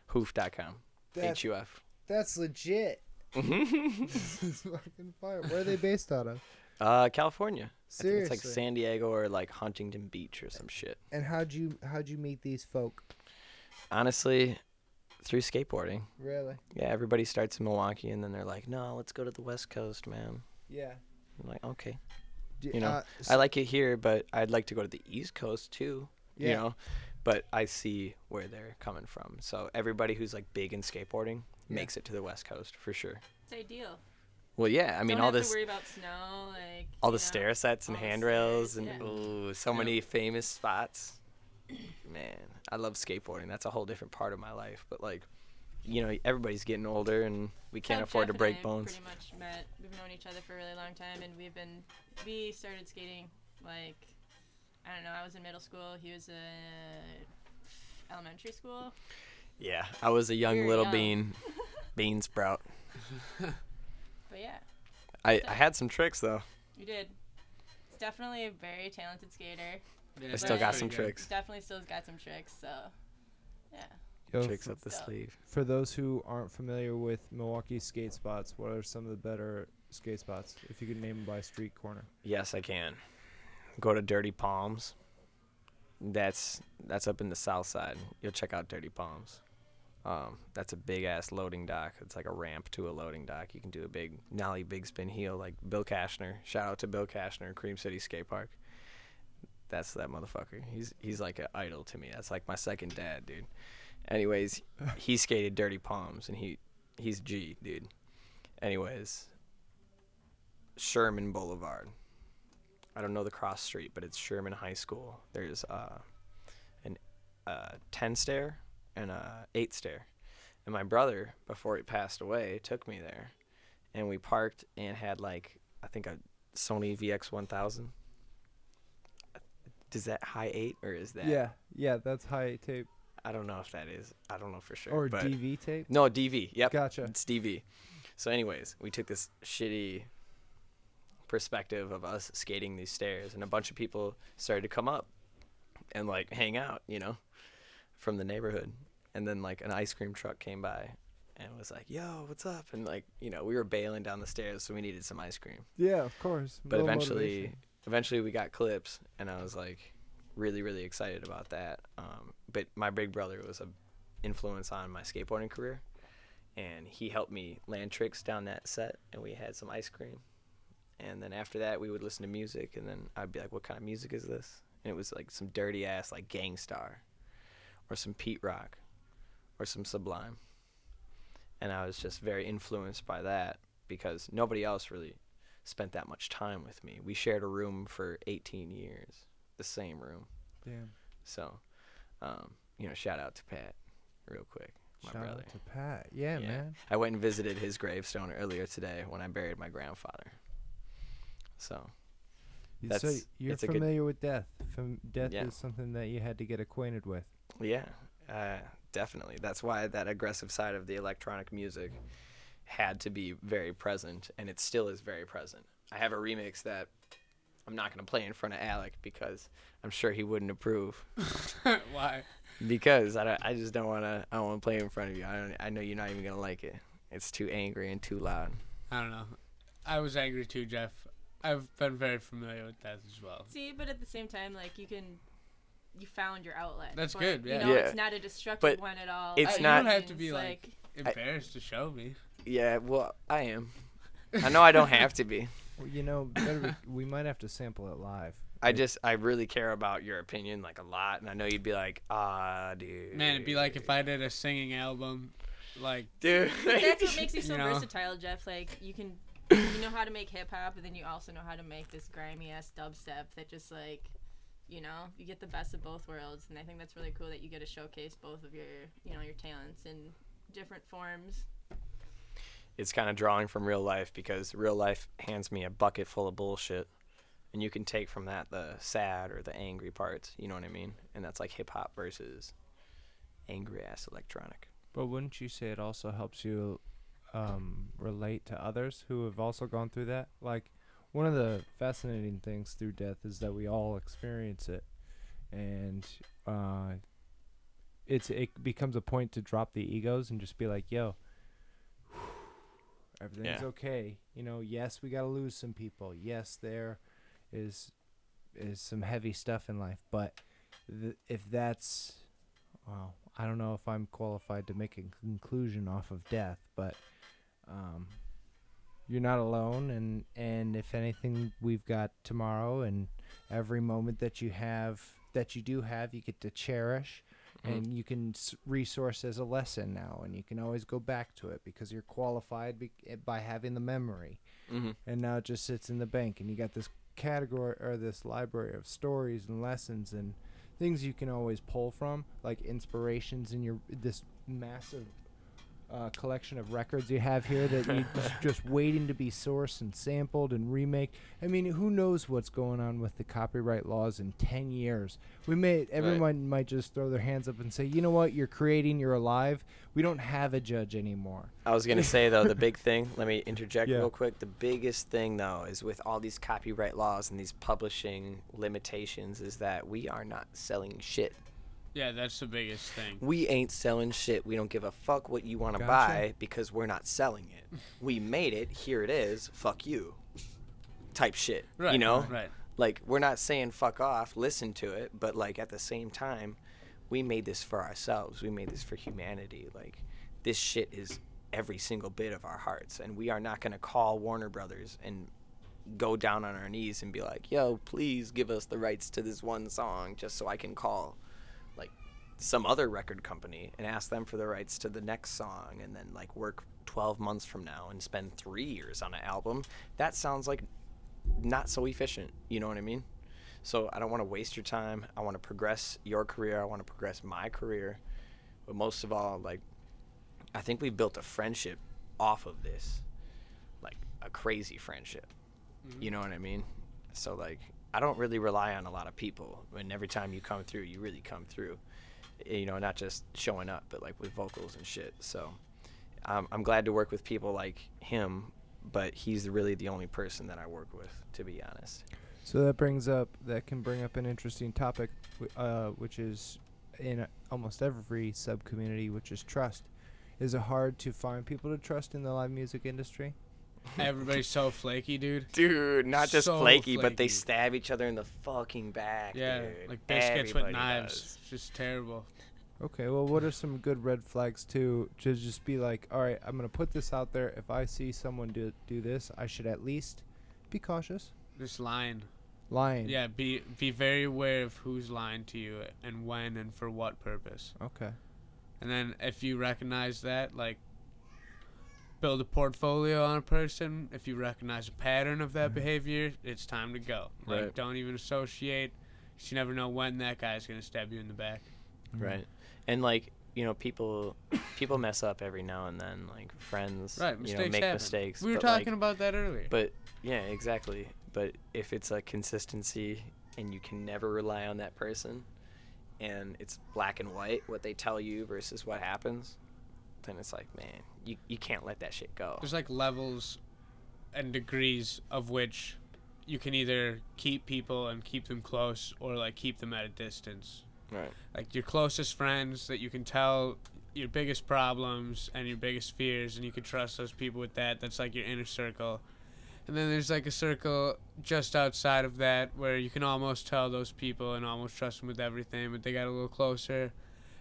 HUF.com. H U F. that's legit. this is fucking fire. Where are they based out of? Uh, California. Think it's like San Diego or like Huntington Beach or some shit. And how'd you how'd you meet these folk? Honestly, through skateboarding. Really? Yeah, everybody starts in Milwaukee and then they're like, no, let's go to the West Coast, man. Yeah. I'm like, okay. D- You know, uh, I like it here, but I'd like to go to the East Coast too. Yeah. You know, but I see where they're coming from. So everybody who's like big in skateboarding Yeah. makes it to the West Coast for sure. It's ideal. Well, yeah, I mean Don't all have this, to worry about snow, like all the know, stair sets and handrails, stairs, and yeah. ooh, so Yeah. many famous spots. Man, I love skateboarding. That's a whole different part of my life. But like, you know, everybody's getting older, and we can't afford to break bones. Pretty much met. We've known each other for a really long time, and we've been we started skating like I don't know. I was in middle school. He was in elementary school. Yeah, I was a young We little young. bean, bean sprout. But yeah, I, I had some tricks though. you did. He's definitely a very talented skater. Yeah, I still got some good. tricks. Definitely still got some tricks. So yeah. Yo, Tricks up the Stuff. sleeve. For those who aren't familiar with Milwaukee skate spots, what are some of the better skate spots? If you could name them by street corner. Yes, I can. Go to Dirty Palms. That's that's up in the south side. You'll check out Dirty Palms. Um, that's a big ass loading dock. It's like a ramp to a loading dock. You can do a big nollie, big spin heel like Bill Cashner. Shout out to Bill Cashner, Cream City Skate Park. That's that motherfucker. He's he's like an idol to me. That's like my second dad, dude. Anyways, he skated Dirty Palms and he he's G, dude. Anyways, Sherman Boulevard. I don't know the cross street, but it's Sherman High School. There's uh, an uh, ten stair and a eight stair, and my brother, before he passed away, took me there, and we parked and had like I think a Sony VX1000. Does that Hi8 or is that? Yeah, yeah, that's Hi8 tape I don't know if that is. I don't know for sure. or but DV tape. no DV. Yep. Gotcha. It's DV. So, anyways, we took this shitty perspective of us skating these stairs, and a bunch of people started to come up and like hang out, you know, from the neighborhood. And then like an ice cream truck came by and was like, "Yo, what's up?" And like, you know, we were bailing down the stairs, so we needed some ice cream. Yeah, of course. But eventually, motivation. Eventually we got clips, and I was like, really, really excited about that. Um, but my big brother was a influence on my skateboarding career, and he helped me land tricks down that set, and we had some ice cream. And then after that, we would listen to music, and then I'd be like, "What kind of music is this?" And it was like some dirty ass like Gang Starr, or some Pete Rock, or some Sublime. And I was just very influenced by that because nobody else really spent that much time with me. We shared a room for 18 years, the same room. Damn. So, um, you know, shout out to Pat, real quick, my Shout brother. out to Pat. Yeah, Yeah. man. I went and visited his gravestone earlier today when I buried my grandfather. So, so you're a good- familiar with death. Fam- death Yeah. is something that you had to get acquainted with. yeah, uh, definitely. That's why that aggressive side of the electronic music had to be very present, and it still is very present. I have a remix that I'm not going to play in front of Alec because I'm sure he wouldn't approve. Why? Because I, don't, I just don't want to. I don't want to play in front of you. I don't. I know you're not even gonna like it. It's too angry and too loud. I don't know. I was angry too, Jeff. I've been very familiar with that as well. See, but at the same time, like you can, you found your outlet. That's but, good, yeah. You know, Yeah. it's not a destructive But one at all. it's by not- any You don't have to be, like- Embarrassed to show me. Yeah. Well, I am. I know I don't have to be. Well, you know, better be- we might have to sample it live. I just I really care about your opinion like a lot, and I know you'd be like, ah, dude. Man, it'd be like if I did a singing album, like dude. That's what makes you so You know? versatile, Jeff. Like you can, you know how to make hip hop, but then you also know how to make this grimy ass dubstep that just like, you know, you get the best of both worlds. And I think that's really cool that you get to showcase both of your, you know, your talents in different forms. It's kind of drawing from real life because real life hands me a bucket full of bullshit. And you can take from that the sad or the angry parts you know what i mean? And that's like hip hop versus angry ass electronic. But wouldn't you say it also helps you um, relate to others who have also gone through that. Like one of the fascinating things through death is that we all experience it, and uh, it's it becomes a point to drop the egos and just be like, "Yo, everything's Yeah. okay." You know, yes, we gotta lose some people. Yes, there is is some heavy stuff in life, but th- if that's well, I don't know if I'm qualified to make a conclusion off of death, but um, you're not alone, and and if anything, we've got tomorrow, and every moment that you have, that you do have, you get to cherish, Mhm. and you can resource as a lesson now, and you can always go back to it because you're qualified be- eh, by having the memory hmm and now it just sits in the bank and you got this category or this library of stories and lessons and things you can always pull from like inspirations in your this massive uh, collection of records you have here that you just, waiting to be sourced and sampled and remake i mean who knows what's going on with the copyright laws in 10 years we may everyone might just throw their hands up and say you know what you're creating you're alive we don't have a judge anymore I was gonna say though the big thing. Let me interject Yeah. real quick. The biggest thing though is with all these copyright laws and these publishing limitations is that we are not selling shit. Yeah, that's the biggest thing. We ain't selling shit. We don't give a fuck what you want to Gotcha. buy because we're not selling it. we made it. Here it is. Fuck you. Type shit. Right. You know. Right. Like we're not saying fuck off. Listen to it, but like at the same time, we made this for ourselves. We made this for humanity. Like this shit is every single bit of our hearts, and we are not gonna call Warner Brothers and go down on our knees and be like, "Yo, please give us the rights to this one song, just so I can call." Some other record company and ask them for the rights to the next song and then like work 12 months from now and spend 3 years on an album that sounds like not so efficient you know what i mean? So i don't want to waste your time i want to progress your career i want to progress my career but most of all like i think we built a friendship off of this like a crazy friendship mm-hmm. you know what i mean? So like i don't really rely on a lot of people and every time you come through you really come through you know not just showing up but like with vocals and shit so um, i'm glad to work with people like him but he's really the only person that i work with to be honest So that brings up that can bring up an interesting topic, uh, which is in almost every sub community, which is trust. Is it hard to find people to trust in the live music industry? Everybody's so flaky, dude. dude not just So flaky, but they stab each other in the fucking back Yeah, dude. like biscuits with knives. does. It's just terrible. Okay, well, what are some good red flags too? To just be like, all right, I'm gonna put this out there. If I see someone do do this, I should at least be cautious. Just lying. Lying. Yeah, be be very aware of who's lying to you and when and for what purpose. Okay. And then if you recognize that, like build a portfolio on a person. If you recognize a pattern of that mm-hmm. behavior, it's time to go. Like Right. don't even associate. 'cause You never know when that guy's gonna stab you in the back. Mm-hmm. right and like you know people people mess up every now and then like friends Right, you know make happen. mistakes We were talking like, about that earlier. But yeah, exactly. But if it's a consistency and you can never rely on that person and it's black and white what they tell you versus what happens, then it's like, man, you, you can't let that shit go. There's like levels and degrees of which you can either keep people and keep them close or like keep them at a distance. Right. Like your closest friends that you can tell your biggest problems and your biggest fears and you can trust those people with that. That's like your inner circle. And then there's like a circle just outside of that where you can almost tell those people and almost trust them with everything, but they got a little closer.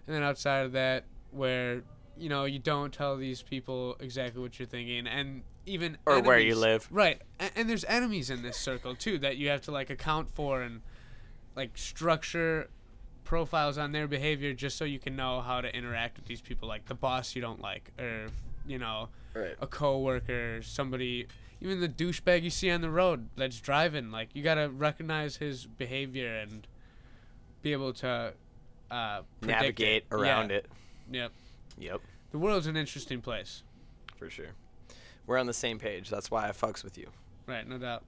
And then outside of that where you know you don't tell these people exactly what you're thinking and even Or where you live. right and, and there's enemies in this circle too that you have to like account for and like structure profiles on their behavior just so you can know how to interact with these people like the boss you don't like or you know Right. a coworker somebody even the douchebag you see on the road that's driving like you got to recognize his behavior and be able to uh Navigate it. around yeah. it. yep Yep, the world's an interesting place for sure. We're on the same page. That's why I fucks with you. right no doubt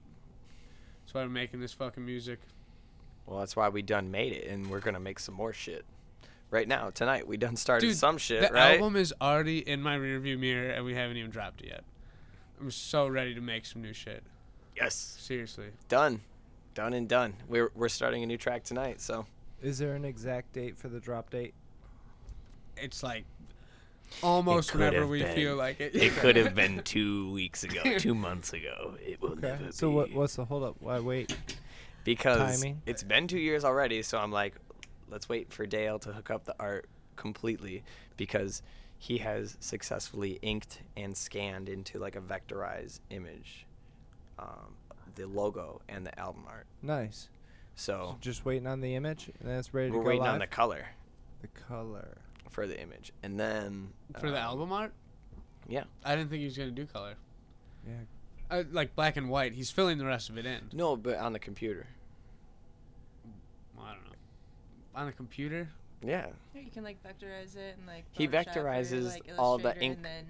that's why we're making this fucking music Well, that's why we done made it, and we're gonna make some more shit right now tonight. We done started Dude, some shit, right. the right? album is already in my rearview mirror, and we haven't even dropped it yet. I'm so ready to make some new shit. yes, Seriously. done, done and done. We're we're starting a new track tonight, so Is there an exact date for the drop date? It's like almost whenever we been. feel like it. it could have been two weeks ago, two months ago. It will Okay. never So be. what? What's the hold up? Why wait? because timing? it's been two years already. So I'm like, let's wait for Dale to hook up the art completely because he has successfully inked and scanned into like a vectorized image, um, the logo and the album art. Nice. So Just waiting on the image, and then it's ready to go. we're waiting live. on the color the color. For the image, and then For the um, album art? Yeah. I didn't think he was gonna do color. Yeah. Uh, like black and white. He's filling the rest of it in. No, but on the computer. Well, I don't know. On the computer? Yeah. Yeah, you can like vectorize it and like. He Photoshop or, vectorizes like, all the ink- And then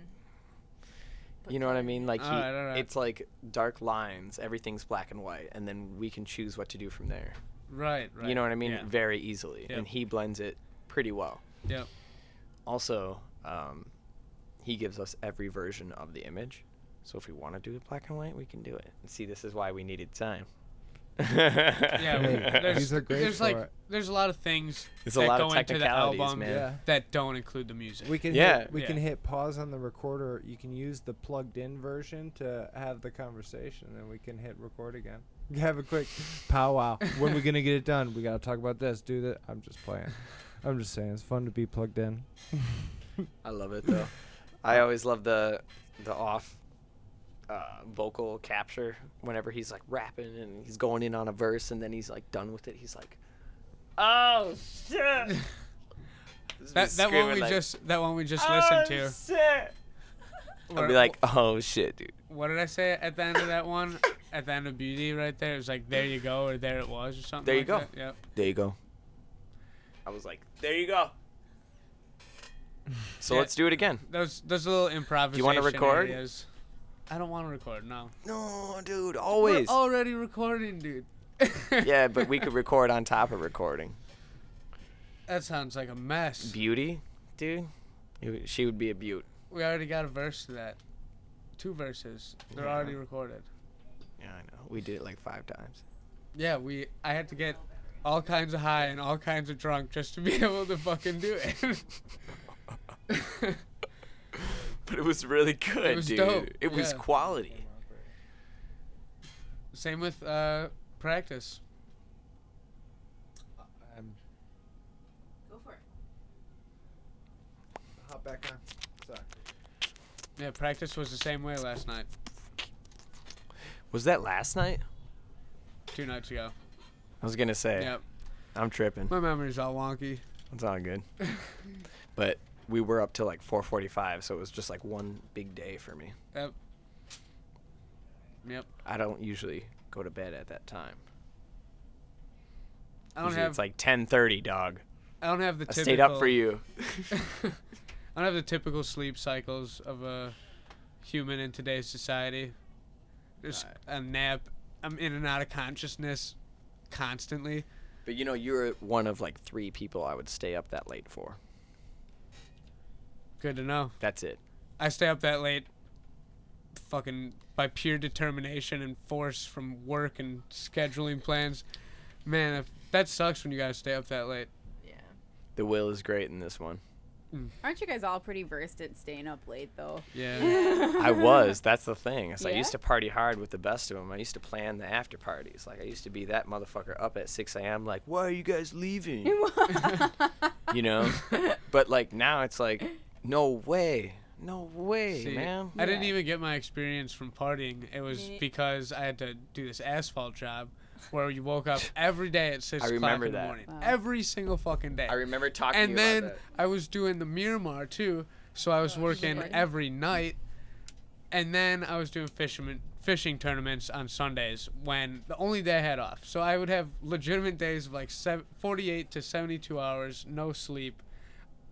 You know what I mean? Like he, Alright, alright. it's like dark lines. Everything's black and white, and then we can choose what to do from there. Right, right. You know what I mean? Yeah. Very easily, Yep. and he blends it pretty well. Yep. Also, um, he gives us every version of the image. So if we want to do it black and white, we can do it. And see, this is why we needed time. Yeah, we- there's, these are great there's for like it. there's a lot of things There's a that lot go of into the album. Yeah. that don't include the music. We can Yeah. hit, we Yeah. can hit pause on the recorder. You can use the plugged in version to have the conversation, and we can hit record again. Have a quick powwow. when we gonna get it done? We gotta talk about this. Do that. I'm just playing. I'm just saying it's fun to be plugged in. I love it though. I always love the the off uh, vocal capture whenever he's like rapping and he's going in on a verse and then he's like done with it. He's like, "Oh shit!" That that one we like, just that one we just "Oh, listened to. Shit! I'll be like, "Oh shit, dude." what did I say at the end of that one? At the end of Beauty, right there, it was like, "There you go," or "There it was," or something. There you like go. That. Yep. There you go. I was like, "There you go." So Yeah. let's do it again. Those those little improvisation. Do you wanna record? Areas. I don't want to record. No. No, dude, We're always. already recording, dude. yeah, but we could record on top of recording. That sounds like a mess. Beauty, dude. You- She would be a beaut. We already got a verse to that. Two verses. They're Yeah. already recorded. Yeah, I know. We did it like five times. Yeah, we. I had to get all kinds of high and all kinds of drunk just to be able to fucking do it. But it was really good, was dude. dope, It was yeah. quality. Same with uh, practice. I'm Go for it. hop back on. Sorry. Yeah, practice was the same way last night, Was that last night? two nights ago. I was gonna say. Yep. I'm tripping. My memory's all wonky. It's all good. but we were up till like 4:45, so it was just like one big day for me. Yep. Yep. I don't usually go to bed at that time. I don't Usually have. it's like 10:30, dog. I don't have the I typical. stayed up for you. I don't have the typical sleep cycles of a human in today's society. Just a nap. I'm in and out of consciousness constantly. But you know, you're one of like three people I would stay up that late for. Good to know. That's it. I stay up that late fucking by pure determination and force from work and scheduling plans. Man, if, that sucks when you guys stay up that late. Yeah. The will is great in this one. Mm. Aren't you guys all pretty versed at staying up late though? Yeah. I was. That's the thing. Is I used to party hard with the best of them. I used to plan the after parties. Like I used to be that motherfucker up at 6 a.m. Like, why are you guys leaving? you know. But like now, it's like, no way, no way, See, man. I didn't even get my experience from partying. It was because I had to do this asphalt job where you woke up every day at six I o'clock remember in the that. morning. Wow. Every single fucking day. I remember talking and to you then about I was doing the Miramar too, so I was oh, working Recording? every night. And then I was doing fishing fishing tournaments on Sundays when the only day I had off. So I would have legitimate days of like sev 48 to 72 hours, no sleep,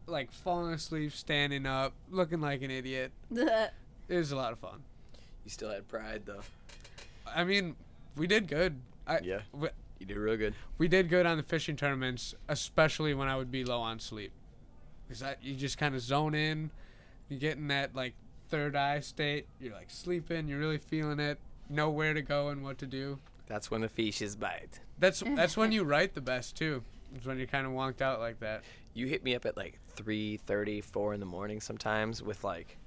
like falling asleep, standing up, looking like an idiot. It was a lot of fun. that. You still had pride though. I mean, we did good. I, Yeah. w- You do real good. we did good on the fishing tournaments, especially when I would be low on sleep. Because you just kind of zone in, you get in that like third eye state. You're like sleeping, you're really feeling it, know where to go and what to do. That's when the fishes bite. That's that's when you write the best too. It's when you're kind of wonked out like that. You hit me up at like 3:30, 4 in the morning sometimes with like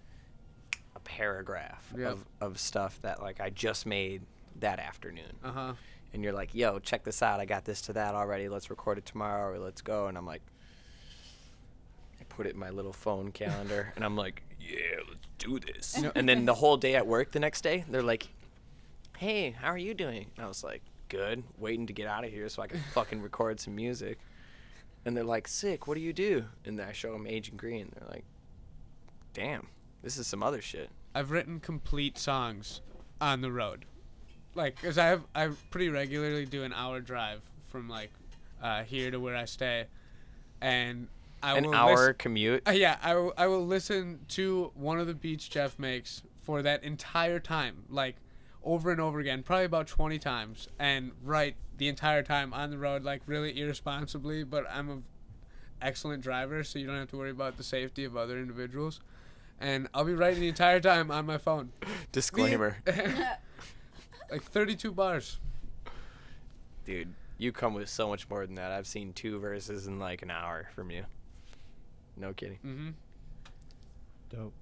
a paragraph Yep. of, of stuff that like I just made that afternoon. Uh huh. And you're like, "Yo, check this out. I got this to that already. Let's record it tomorrow or let's go." And I'm like I put it in my little phone calendar and I'm like, "Yeah, let's do this." and then the whole day at work the next day, they're like, "Hey, how are you doing?" And I was like, "Good. Waiting to get out of here so I can fucking record some music." And they're like, "Sick. What do you do?" And then I show them Agent Green. They're like, "Damn, this is some other shit." I've written complete songs on the road. Like, cause I have I pretty regularly do an hour drive from like uh, here to where I stay, and I will An hour listen- commute. Uh, yeah, I will, I will listen to one of the beats Jeff makes for that entire time, like over and over again, probably about 20 times, and write the entire time on the road, like really irresponsibly. But I'm a excellent driver, so you don't have to worry about the safety of other individuals. And I'll be writing the entire time on my phone. Disclaimer. like 32 bars. Dude, you come with so much more than that. I've seen two verses in like an hour from you. No kidding. Mm-hmm. Dope.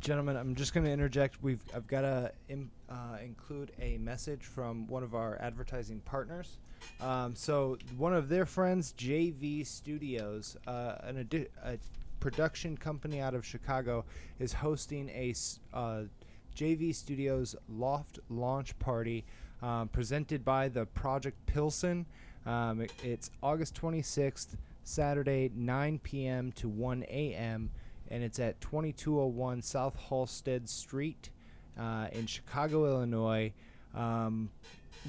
Gentlemen, I'm just going to interject. We've I've got to Im- uh, include a message from one of our advertising partners. Um, so one of their friends, JV Studios, uh, an adi- a production company out of Chicago, is hosting a uh, JV Studios Loft launch party um, presented by the Project Pilsen. Um, it- it's August 26th, Saturday, 9 p.m. to 1 a.m and it's at 2201 South Halsted Street uh, in Chicago, Illinois. Um,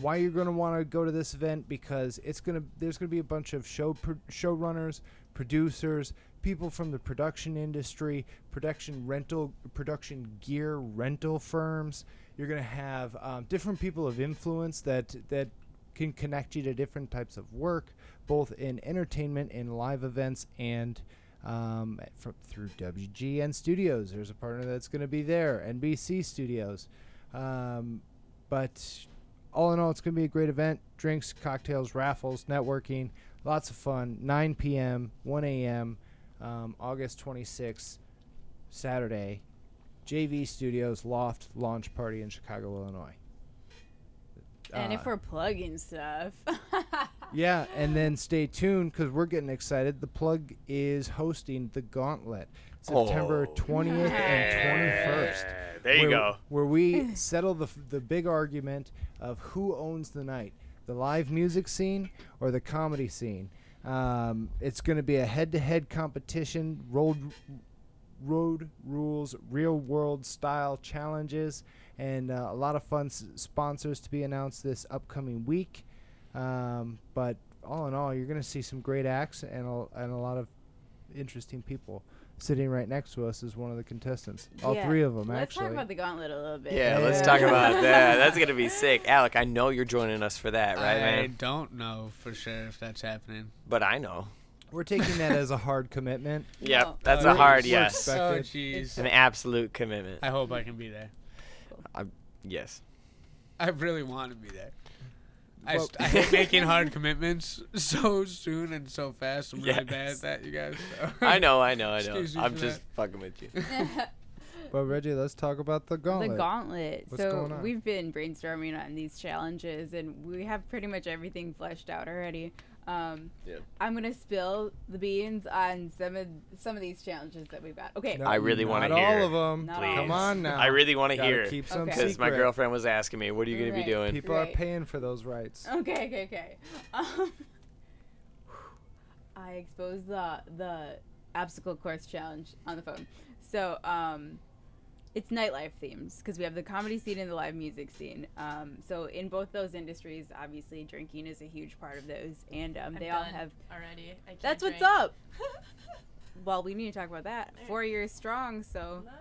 why you're going to want to go to this event because it's going to there's going to be a bunch of show showrunners, producers, people from the production industry, production rental, production gear rental firms. You're going to have um, different people of influence that that can connect you to different types of work, both in entertainment, in live events, and um, fr- through WGN Studios. There's a partner that's going to be there, NBC Studios. Um, but all in all, it's going to be a great event. Drinks, cocktails, raffles, networking, lots of fun. 9 p.m., 1 a.m., um, August 26th, Saturday. JV Studios Loft launch party in Chicago, Illinois. And Uh, if we're plugging stuff, yeah, and then stay tuned because we're getting excited. The plug is hosting the Gauntlet September Oh. 20th and 21st. There you where, go. Where we settle the, the big argument of who owns the night the live music scene or the comedy scene. Um, it's going to be a head to head competition, road, road rules, real world style challenges, and uh, a lot of fun s- sponsors to be announced this upcoming week. Um, but all in all, you're going to see some great acts and a, and a lot of interesting people. Sitting right next to us is one of the contestants. All Yeah. three of them, actually. let's talk about the gauntlet a little bit. Yeah, let's talk about that. That's gonna be sick. Alec, I know you're joining us for that, right, I man? don't know for sure if that's happening. But I know. We're taking that as a hard commitment. Yep, No. that's Oh, a hard yes. Oh jeez. An absolute commitment. I hope I can be there. I, Yes. I really want to be there. I, Well- st- I hate making hard commitments so soon and so fast. I'm really bad at that, you guys. so- I know, I know, I know. I'm for just fucking with you. But Reggie, let's talk about the gauntlet. The gauntlet. What's so going on? we've been brainstorming on these challenges, and we have pretty much everything fleshed out already. Um, Yep. I'm gonna spill the beans on some of some of these challenges that we've got. Okay. No, I really wanna hear. not all of them. Not all. Come on now. I really want to hear Keep some Okay. because my girlfriend was asking me, "What are you gonna Right. be doing?" People Right. are paying for those rights. Okay, okay, okay. Um, I exposed the the obstacle course challenge on the phone. So um, it's nightlife themes because we have the comedy scene and the live music scene. Um, so in both those industries, obviously drinking is a huge part of those, and um, they all have. already. I can't That's what's up. Well, we need to talk about that. Four years strong, so Nice.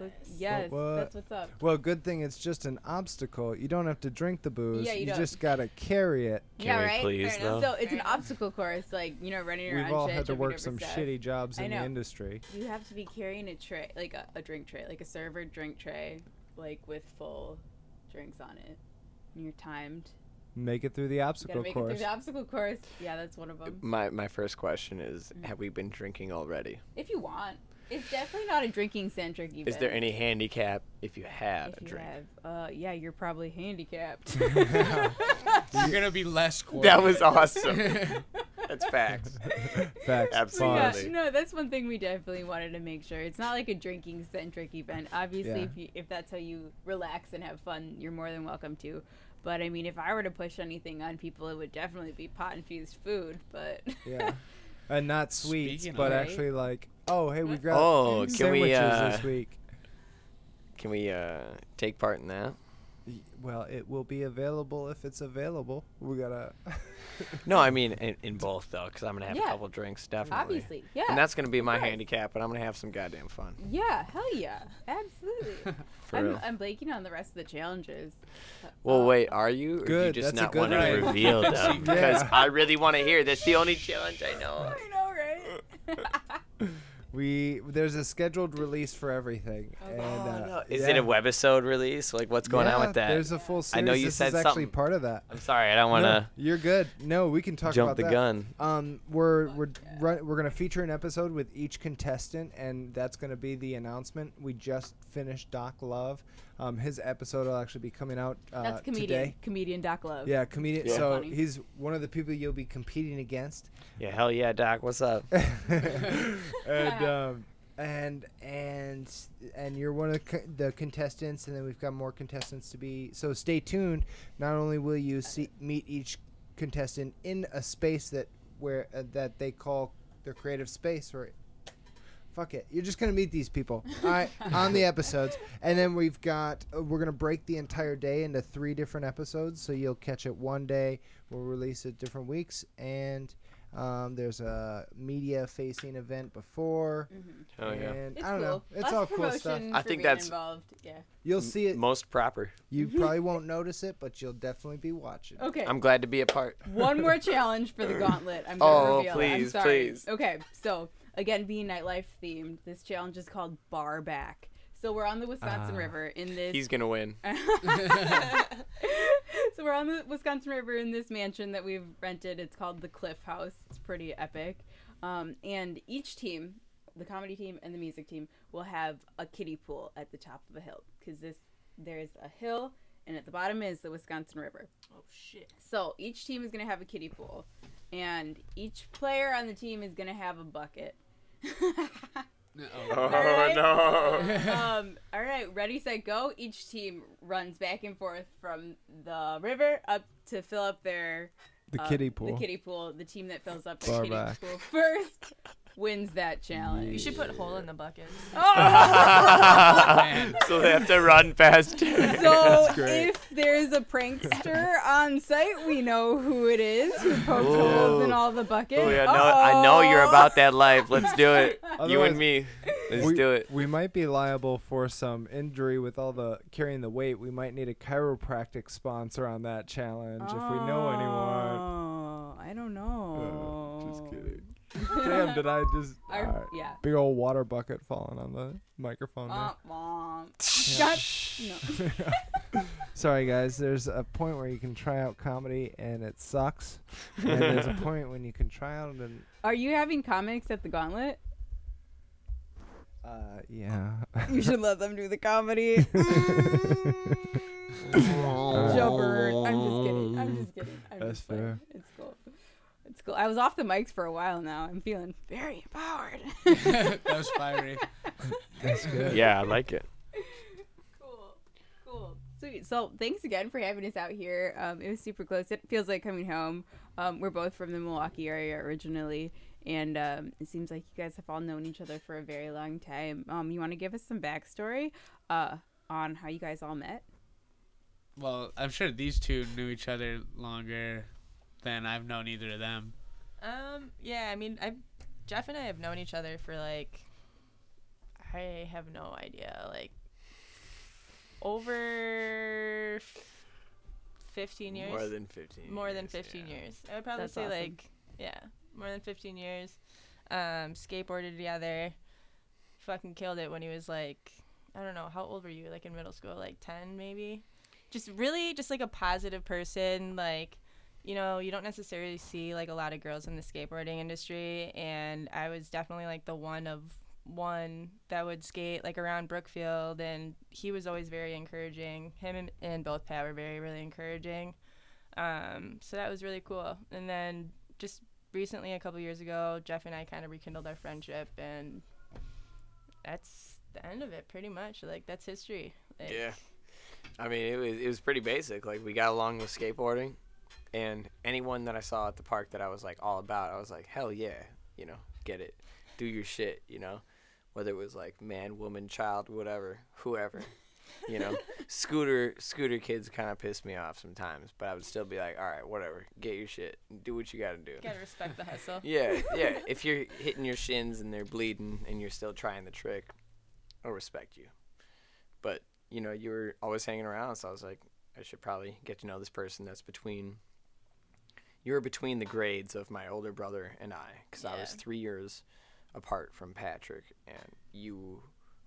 Look- nice. yes, what? that's what's up. Well, good thing it's just an obstacle. You don't have to drink the booze. Yeah, you don't. just gotta carry it. Can yeah, we right. please, Fair enough. though? So it's Fair an enough. obstacle course, like you know, running around. We've all shit, had to work some stuff. shitty jobs in the know. industry. You have to be carrying a tray, like a, a drink tray, like a server drink tray, like with full drinks on it. And you're timed. Make it through the You gotta obstacle make it course. through the obstacle course. Yeah, that's one of them. My my first question is: Mm. Have we been drinking already? If you want, it's definitely not a drinking centric event. Is there any handicap if you have If a you drink? have, uh, yeah, you're probably handicapped. You're gonna be less That was awesome. That's facts. Facts. Absolutely. Yeah, no, that's one thing we definitely wanted to make sure. It's not like a drinking centric event. Obviously, Yeah. if you, if that's how you relax and have fun, you're more than welcome to. But I mean, if I were to push anything on people, it would definitely be pot infused food. But Yeah. And not sweets, Speaking but of- actually like, oh, hey, we got Oh, can sandwiches we uh, this week. can we uh, take part in that? Well, it will be available if it's available. We gotta. No, I mean in, in both though, because I'm gonna have Yeah. a couple drinks definitely. obviously, yeah, And that's gonna be my handicap, but I'm gonna have some goddamn fun. yeah, hell yeah, absolutely. For I'm, real. I'm blanking on the rest of the challenges. Well, Uh, wait, are you? Or do Good, you just that's a not good want to idea. reveal them? Yeah. Because I really want to hear. That's the only challenge I know. I know, right? We there's a scheduled release for everything. Okay. And, uh, Is yeah. it a webisode release? Like, what's going on with that? There's a full series. I know you this said is actually something. part of that. I'm sorry, I don't want No, to you're good. No, we can talk jump about the that. gun. Um, we're we're run, we're gonna feature an episode with each contestant, and that's gonna be the announcement. We just finished Doc Love. Um, his episode will actually be coming out uh, That's comedian, today. comedian Doc Love. Yeah, comedian. Yeah. So Funny. he's one of the people you'll be competing against. Yeah, hell yeah, Doc. What's up? and um, and and and you're one of the, co- the contestants, and then we've got more contestants to be. So stay tuned. Not only will you see meet each contestant in a space that where uh, that they call their creative space, or fuck it, you're just gonna meet these people, all right, on the episodes, and then we've got uh, we're gonna break the entire day into three different episodes, so you'll catch it one day. We'll release it different weeks, and um, there's a media facing event before. Oh yeah. And It's I don't cool. know. It's Lots all cool stuff. promotion I think that's- involved. Yeah. You'll see it. Most proper. You probably won't notice it, but you'll definitely be watching. Okay. I'm glad to be a part. One more challenge for the gauntlet. I'm gonna Oh, reveal it. I'm please, sorry. please. Okay, so again, being nightlife themed, this challenge is called Bar Back. So we're on the Wisconsin Ah. River in this. He's gonna win. so we're on the Wisconsin River in this mansion that we've rented. It's called the Cliff House. It's pretty epic. Um, and each team, the comedy team and the music team, will have a kiddie pool at the top of a hill because this there's a hill and at the bottom is the Wisconsin River. Oh shit. So each team is gonna have a kiddie pool, and each player on the team is gonna have a bucket. Uh-oh. Oh Alright. no. um, all right, ready, set, go. Each team runs back and forth from the river up to fill up their The uh, kiddie pool. The kiddie pool. The team that fills up their Bar kiddie back. pool first wins that challenge. You should put hole in the bucket. Oh! so they have to run fast. So if there's a prankster on site, we know who it is who poked holes in all the buckets. Oh yeah, no, I know you're about that life. Let's do it. you and me. Let's we, do it. we might be liable for some injury with all the carrying the weight. We might need a chiropractic sponsor on that challenge if we know anyone. Oh, I don't know. Uh, just kidding. Damn, did I just Our- alright. yeah. big old water bucket falling on the microphone? there. Womp womp. Shut- no. Sorry, guys. There's a point where you can try out comedy and it sucks, and there's a point when you can try out and Are you having comics at the Gauntlet? uh, yeah. You should let them do the comedy. Joe Bird. I'm just kidding. I'm just kidding. I'm That's just playing. fair. It's cool. It's cool. I was off the mics for a while now. I'm feeling very empowered. that was fiery. That's good. Yeah, I like it. cool. Cool. Sweet. So thanks again for having us out here. Um, it was super close. It feels like coming home. Um, we're both from the Milwaukee area originally, and um, it seems like you guys have all known each other for a very long time. Um, you want to give us some backstory uh, on how you guys all met? Well, I'm sure these two knew each other longer than I've known either of them. Um, yeah, I mean, I Jeff and I have known each other for like I have no idea. Like over f- 15 years. More than 15. More than years, 15 yeah. years. I would probably That's say awesome. like yeah, more than 15 years. Um, skateboarded together. Fucking killed it when he was like, I don't know, how old were you? Like in middle school, like 10 maybe. Just really, just like a positive person. Like, you know, you don't necessarily see like a lot of girls in the skateboarding industry, and I was definitely like the one of one that would skate like around Brookfield, and he was always very encouraging. Him and, and both Pat were very, really encouraging. Um, so that was really cool. And then just recently, a couple years ago, Jeff and I kind of rekindled our friendship, and that's the end of it, pretty much. Like that's history. Like, Yeah. I mean, it was it was pretty basic. Like we got along with skateboarding, and anyone that I saw at the park that I was like all about, I was like, hell yeah, you know, get it, do your shit, you know, whether it was like man, woman, child, whatever, whoever, you know. scooter scooter kids kind of pissed me off sometimes, but I would still be like, all right, whatever, get your shit, do what you got to do. Gotta respect the hustle. Yeah, yeah. If you're hitting your shins and they're bleeding and you're still trying the trick, I'll respect you. But, you know, you were always hanging around, so I was like, I should probably get to know this person that's between. You were between the grades of my older brother and I, because I was three years apart from Patrick, and you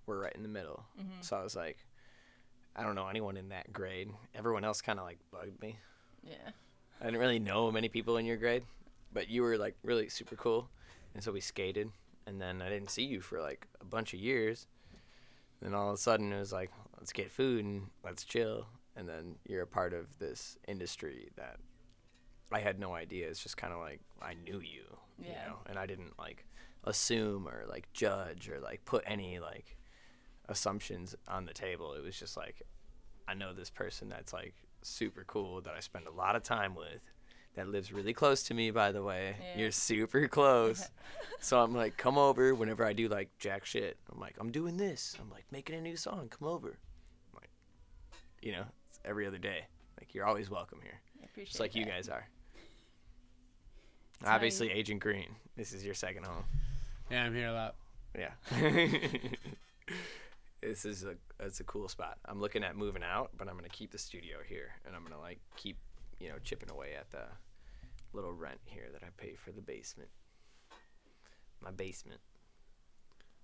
were right in the middle. Mm-hmm. So I was like, I don't know anyone in that grade. Everyone else kind of like bugged me. Yeah. I didn't really know many people in your grade, but you were like really super cool, and so we skated, and then I didn't see you for like a bunch of years. Then all of a sudden it was like, let's get food and let's chill, and then you're a part of this industry that I had no idea. It's just kind of like I knew you, you know, and I didn't like assume or like judge or like put any like assumptions on the table. It was just like I know this person that's like super cool that I spend a lot of time with that lives really close to me by the way. Yeah. You're super close. so I'm like come over whenever I do like jack shit. I'm like I'm doing this. I'm like making a new song. Come over. I'm like you know, it's every other day. Like you're always welcome here. I appreciate Just like you guys are. How Obviously Agent Green. This is your second home. Yeah, I'm here a lot. Yeah. this is a it's a cool spot. I'm looking at moving out, but I'm gonna keep the studio here, and I'm gonna like keep you know chipping away at the little rent here that I pay for the basement. My basement.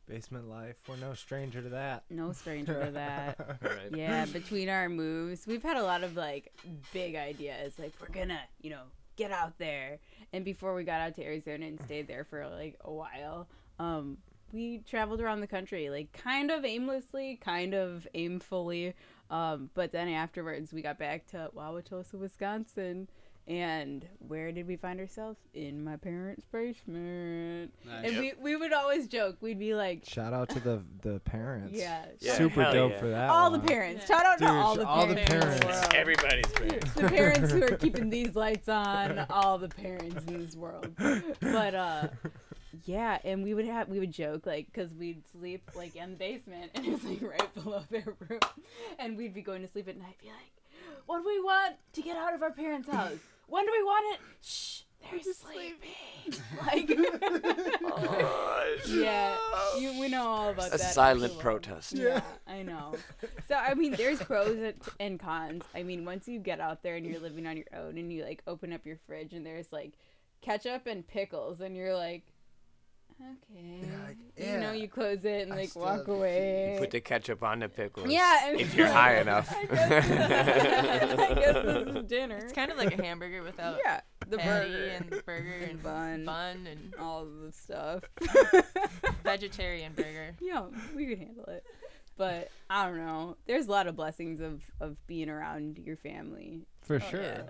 Basement life. We're no stranger to that. No stranger to that. Right. yeah, between our moves, we've had a lot of like big ideas. Like we're gonna, you know, get out there. And before we got out to Arizona and stayed there for like a while, um, we traveled around the country, like kind of aimlessly, kind of aimfully. Um, but then afterwards, we got back to Wauwatosa, Wisconsin. And where did we find ourselves? In my parents' basement. Nice. And we, we would always joke. We'd be like, Shout out to the the parents. yeah, Yeah, Super dope yeah. for that. all the parents. Yeah. Shout out Dude, to all the all the parents. in the parents. world. Everybody's parents. the parents who are keeping these lights on, all the parents in this world. But uh yeah, and we would have we would joke like cuz we'd sleep like in the basement and it was like right below their room. And we'd be going to sleep at night be like, "What do we want to get out of our parents' house? When do we want it?" Shh, they're sleeping. Like Yeah, you, we know all about A that. A silent Absolutely. protest. Yeah, I know. So I mean, there's pros and- and cons. I mean, once you get out there and you're living on your own, and you like open up your fridge and there's like ketchup and pickles, and you're like, okay, like, you know, you close it and I like walk have to away. Put the ketchup on the pickles. yeah, and If you're high enough. I guess, I guess this is dinner. It's kind of like a hamburger without yeah, the patty burger and the burger and bun, bun and all of the stuff. vegetarian burger. yeah, we could handle it. But I don't know. There's a lot of blessings of of being around your family. For Oh, sure. yeah.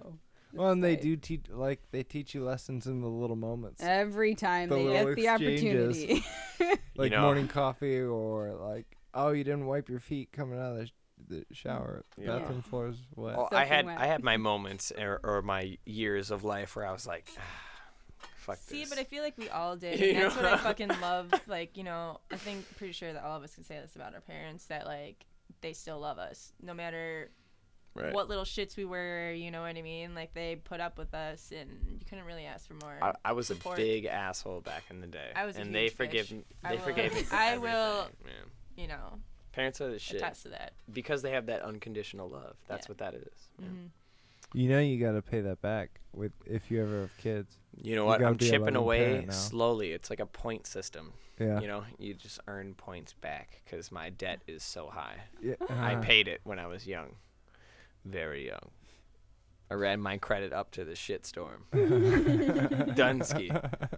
So, Well, and they do teach like they teach you lessons in the little moments, Every time The they get the opportunity. like know- morning coffee or like oh you didn't wipe your feet coming out of the, the shower. The Yeah. bathroom floor's wet. Well, I had wet. I had my moments or, or my years of life where I was like, ah, fuck See, this. but I feel like we all did. And that's what I fucking love. Like, you know, I think pretty sure that all of us can say this about our parents that like they still love us no matter right. what little shits we were. You know what I mean? Like they put up with us, and you couldn't really ask for more. I, I was a big asshole back in the day, I was and they huge forgive me. They will- forgave me. I will- Man. you know, Parents are the shit attest to that. because they have that unconditional love. That's Yeah. what that is. Yeah. hmm You know you got to pay that back with if you ever have kids. You know what? gotta I'm chipping away slowly. It's like a point system. Yeah. You know, you just earn points back because my debt is so high. yeah. I uh, paid it when I was young, very young. I ran my credit up to the shitstorm. Dunsky.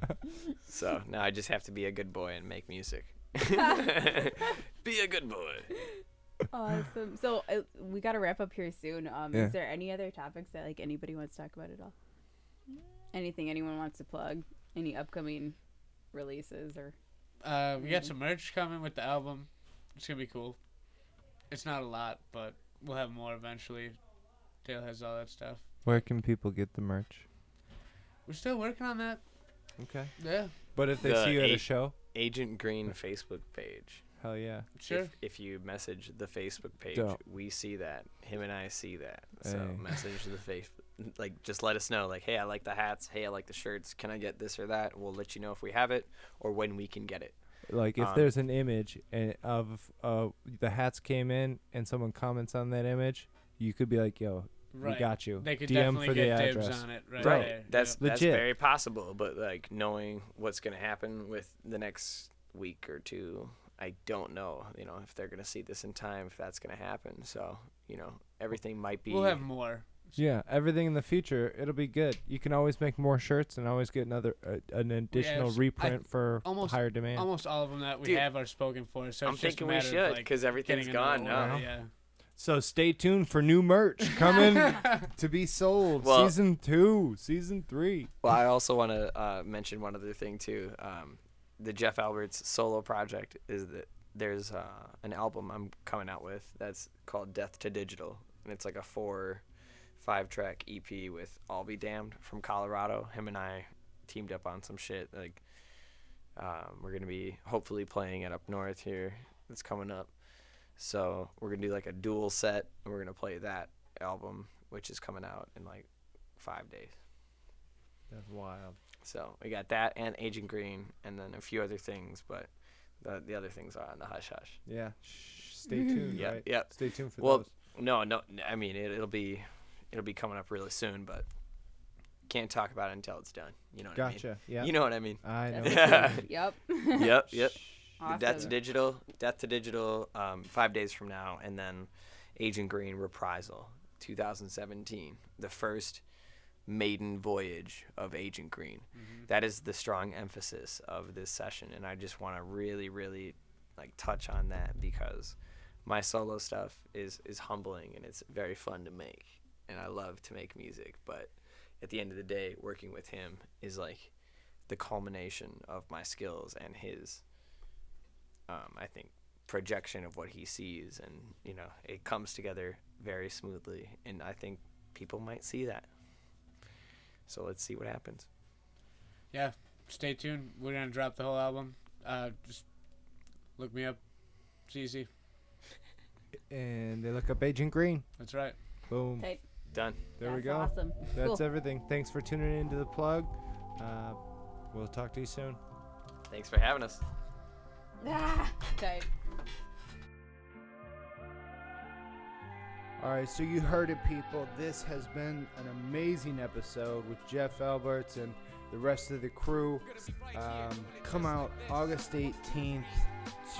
So now I just have to be a good boy and make music. be a good boy. Awesome. So uh, we got to wrap up here soon. Um, Yeah. Is there any other topics that like anybody wants to talk about at all? Anything anyone wants to plug? Any upcoming releases or? Uh, we got some merch coming with the album. It's gonna be cool. It's not a lot, but we'll have more eventually. Dale has all that stuff. Where can people get the merch? We're still working on that. Okay. Yeah, But if they The see you at a eight- show, Agent Green Facebook page. hell yeah. sure. If, if you message the Facebook page, Dope. we see that. Him and I see that. So Hey. message the face, like just let us know. Like, hey, I like the hats. Hey, I like the shirts. Can I get this or that? We'll let you know if we have it or when we can get it. Like if Um, there's an image and of uh the hats came in and someone comments on that image, you could be like, "Yo, right. we got you." They could DM definitely for the get dibs address. on it. Right. Right. there. That's Yep. that's Legit. very possible. But like knowing what's gonna happen with the next week or two, I don't know. You know if they're gonna see this in time, if that's gonna happen. So you know everything might be. We'll have more. Yeah, everything in the future, it'll be good. You can always make more shirts and always get another uh, an additional s- I- reprint for almost- higher demand. Almost all of them that we Dude, have are spoken for. So I'm it's just a thinking we matter of, should like, because everything's getting another gone now. Yeah. So stay tuned for new merch coming to be sold. Well- season two, season three. Well, I also want to uh, mention one other thing too. Um, the Jeff Alberts solo project is that there's uh, an album I'm coming out with that's called Death to Digital, and it's like a four, five track EP with All Be Damned from Colorado. Him and I teamed up on some shit. Like, um, we're gonna be hopefully playing it up north here. That's coming up. So we're gonna do like a dual set, and we're gonna play that album, which is coming out in like five days. That's wild. So we got that and Agent Green, and then a few other things, but the the other things are on the hush hush. Yeah. Shh, stay tuned. Yeah, right? yeah. Stay tuned for Well, those. no, no, I mean it, it'll be it'll be coming up really soon, but can't talk about it until it's done. You know what Gotcha. I Yeah. You know what I mean? I know. That's it. yep. yep, yep. Awesome. Death to Digital, Death to Digital, um, five days from now, and then Agent Green Reprisal, 2017, the first maiden voyage of Agent Green. That is the strong emphasis of this session, and I just want to really, really like touch on that because my solo stuff is is humbling and it's very fun to make, and I love to make music, but at the end of the day, working with him is like the culmination of my skills and his um, I think projection of what he sees, and you know, it comes together very smoothly, and I think people might see that. So let's see what happens. Yeah. Stay tuned. We're gonna drop the whole album. Uh, just look me up. It's easy. And they look up Agent Green. That's right. Boom. Tight. Done. There we That's go. Awesome. That's Cool. everything. Thanks for tuning into the plug. Uh, we'll talk to you soon. Thanks for having us. Ah, tight. All right, so you heard it, people. This has been an amazing episode with Jeff Alberts and the rest of the crew. Um, come out August 18th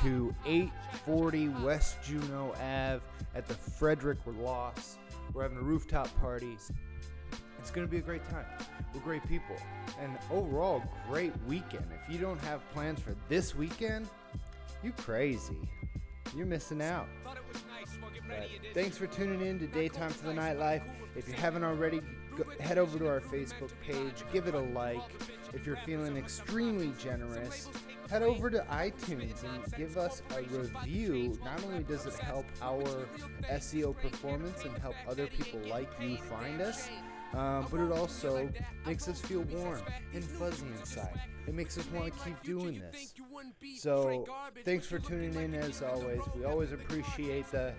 to 840 West Juneau Ave at the Frederick Loss. We're having a rooftop party. It's going to be a great time. We're great people. And overall, great weekend. If you don't have plans for this weekend, you crazy. You're missing out. But thanks for tuning in to Daytime for the Nightlife. If you haven't already, go, head over to our Facebook page, give it a like. If you're feeling extremely generous, head over to iTunes and give us a review. Not only does it help our SEO performance and help other people like you find us, um, but it also makes us feel warm and fuzzy inside. It makes us want to keep doing this. So, thanks for tuning in as always. We always appreciate the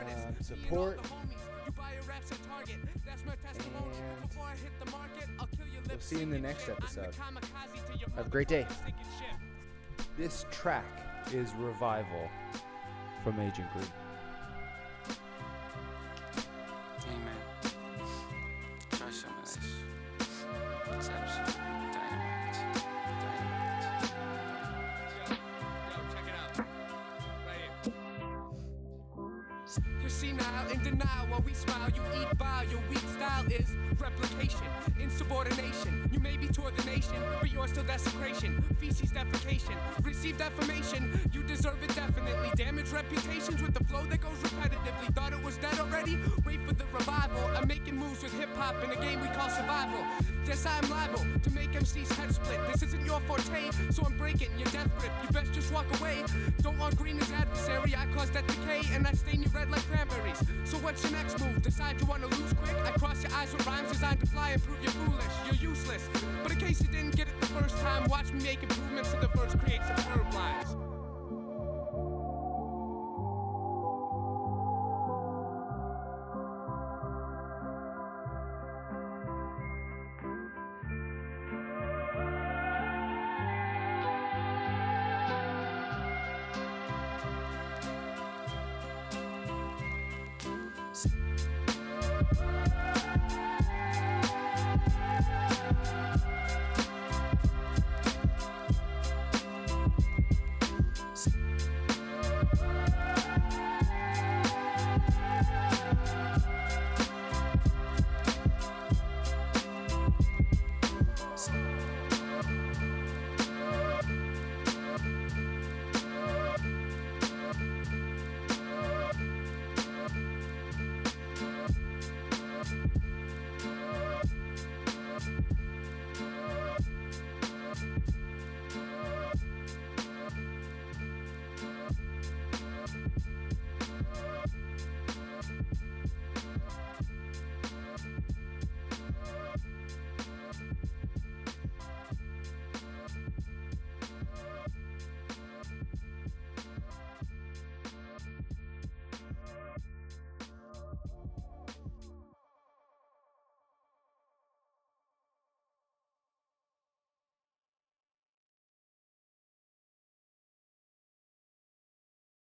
uh, support. And we'll see you in the next episode. Have a great day. This track is Revival from Agent Green. Amen. Try some of this. Absolutely dynamite. Dynamite. Check it out. Right here. You're senile in denial while we smile. You eat vile. Your weak style is replication, insubordination. You may be toward the nation, but you're still desecration. Feces defecation, receive defamation. You deserve it definitely. Damage reputations with the flow that goes repetitively. Thought it was dead already? Wait for the revival. I'm making moves with hip hop in a game we call survival. Yes, I'm liable to make MC's head split. This isn't your forte, so I'm breaking your death grip. You best just walk away. Don't want green as adversary. I cause that decay and I stain you red like cranberries. So what's your next move? Decide you wanna lose quick? I cross your eyes with rhymes designed to fly and prove you're foolish. You're useless. But in case you didn't get it the first time, watch me make improvements to the verse, create some superb lines.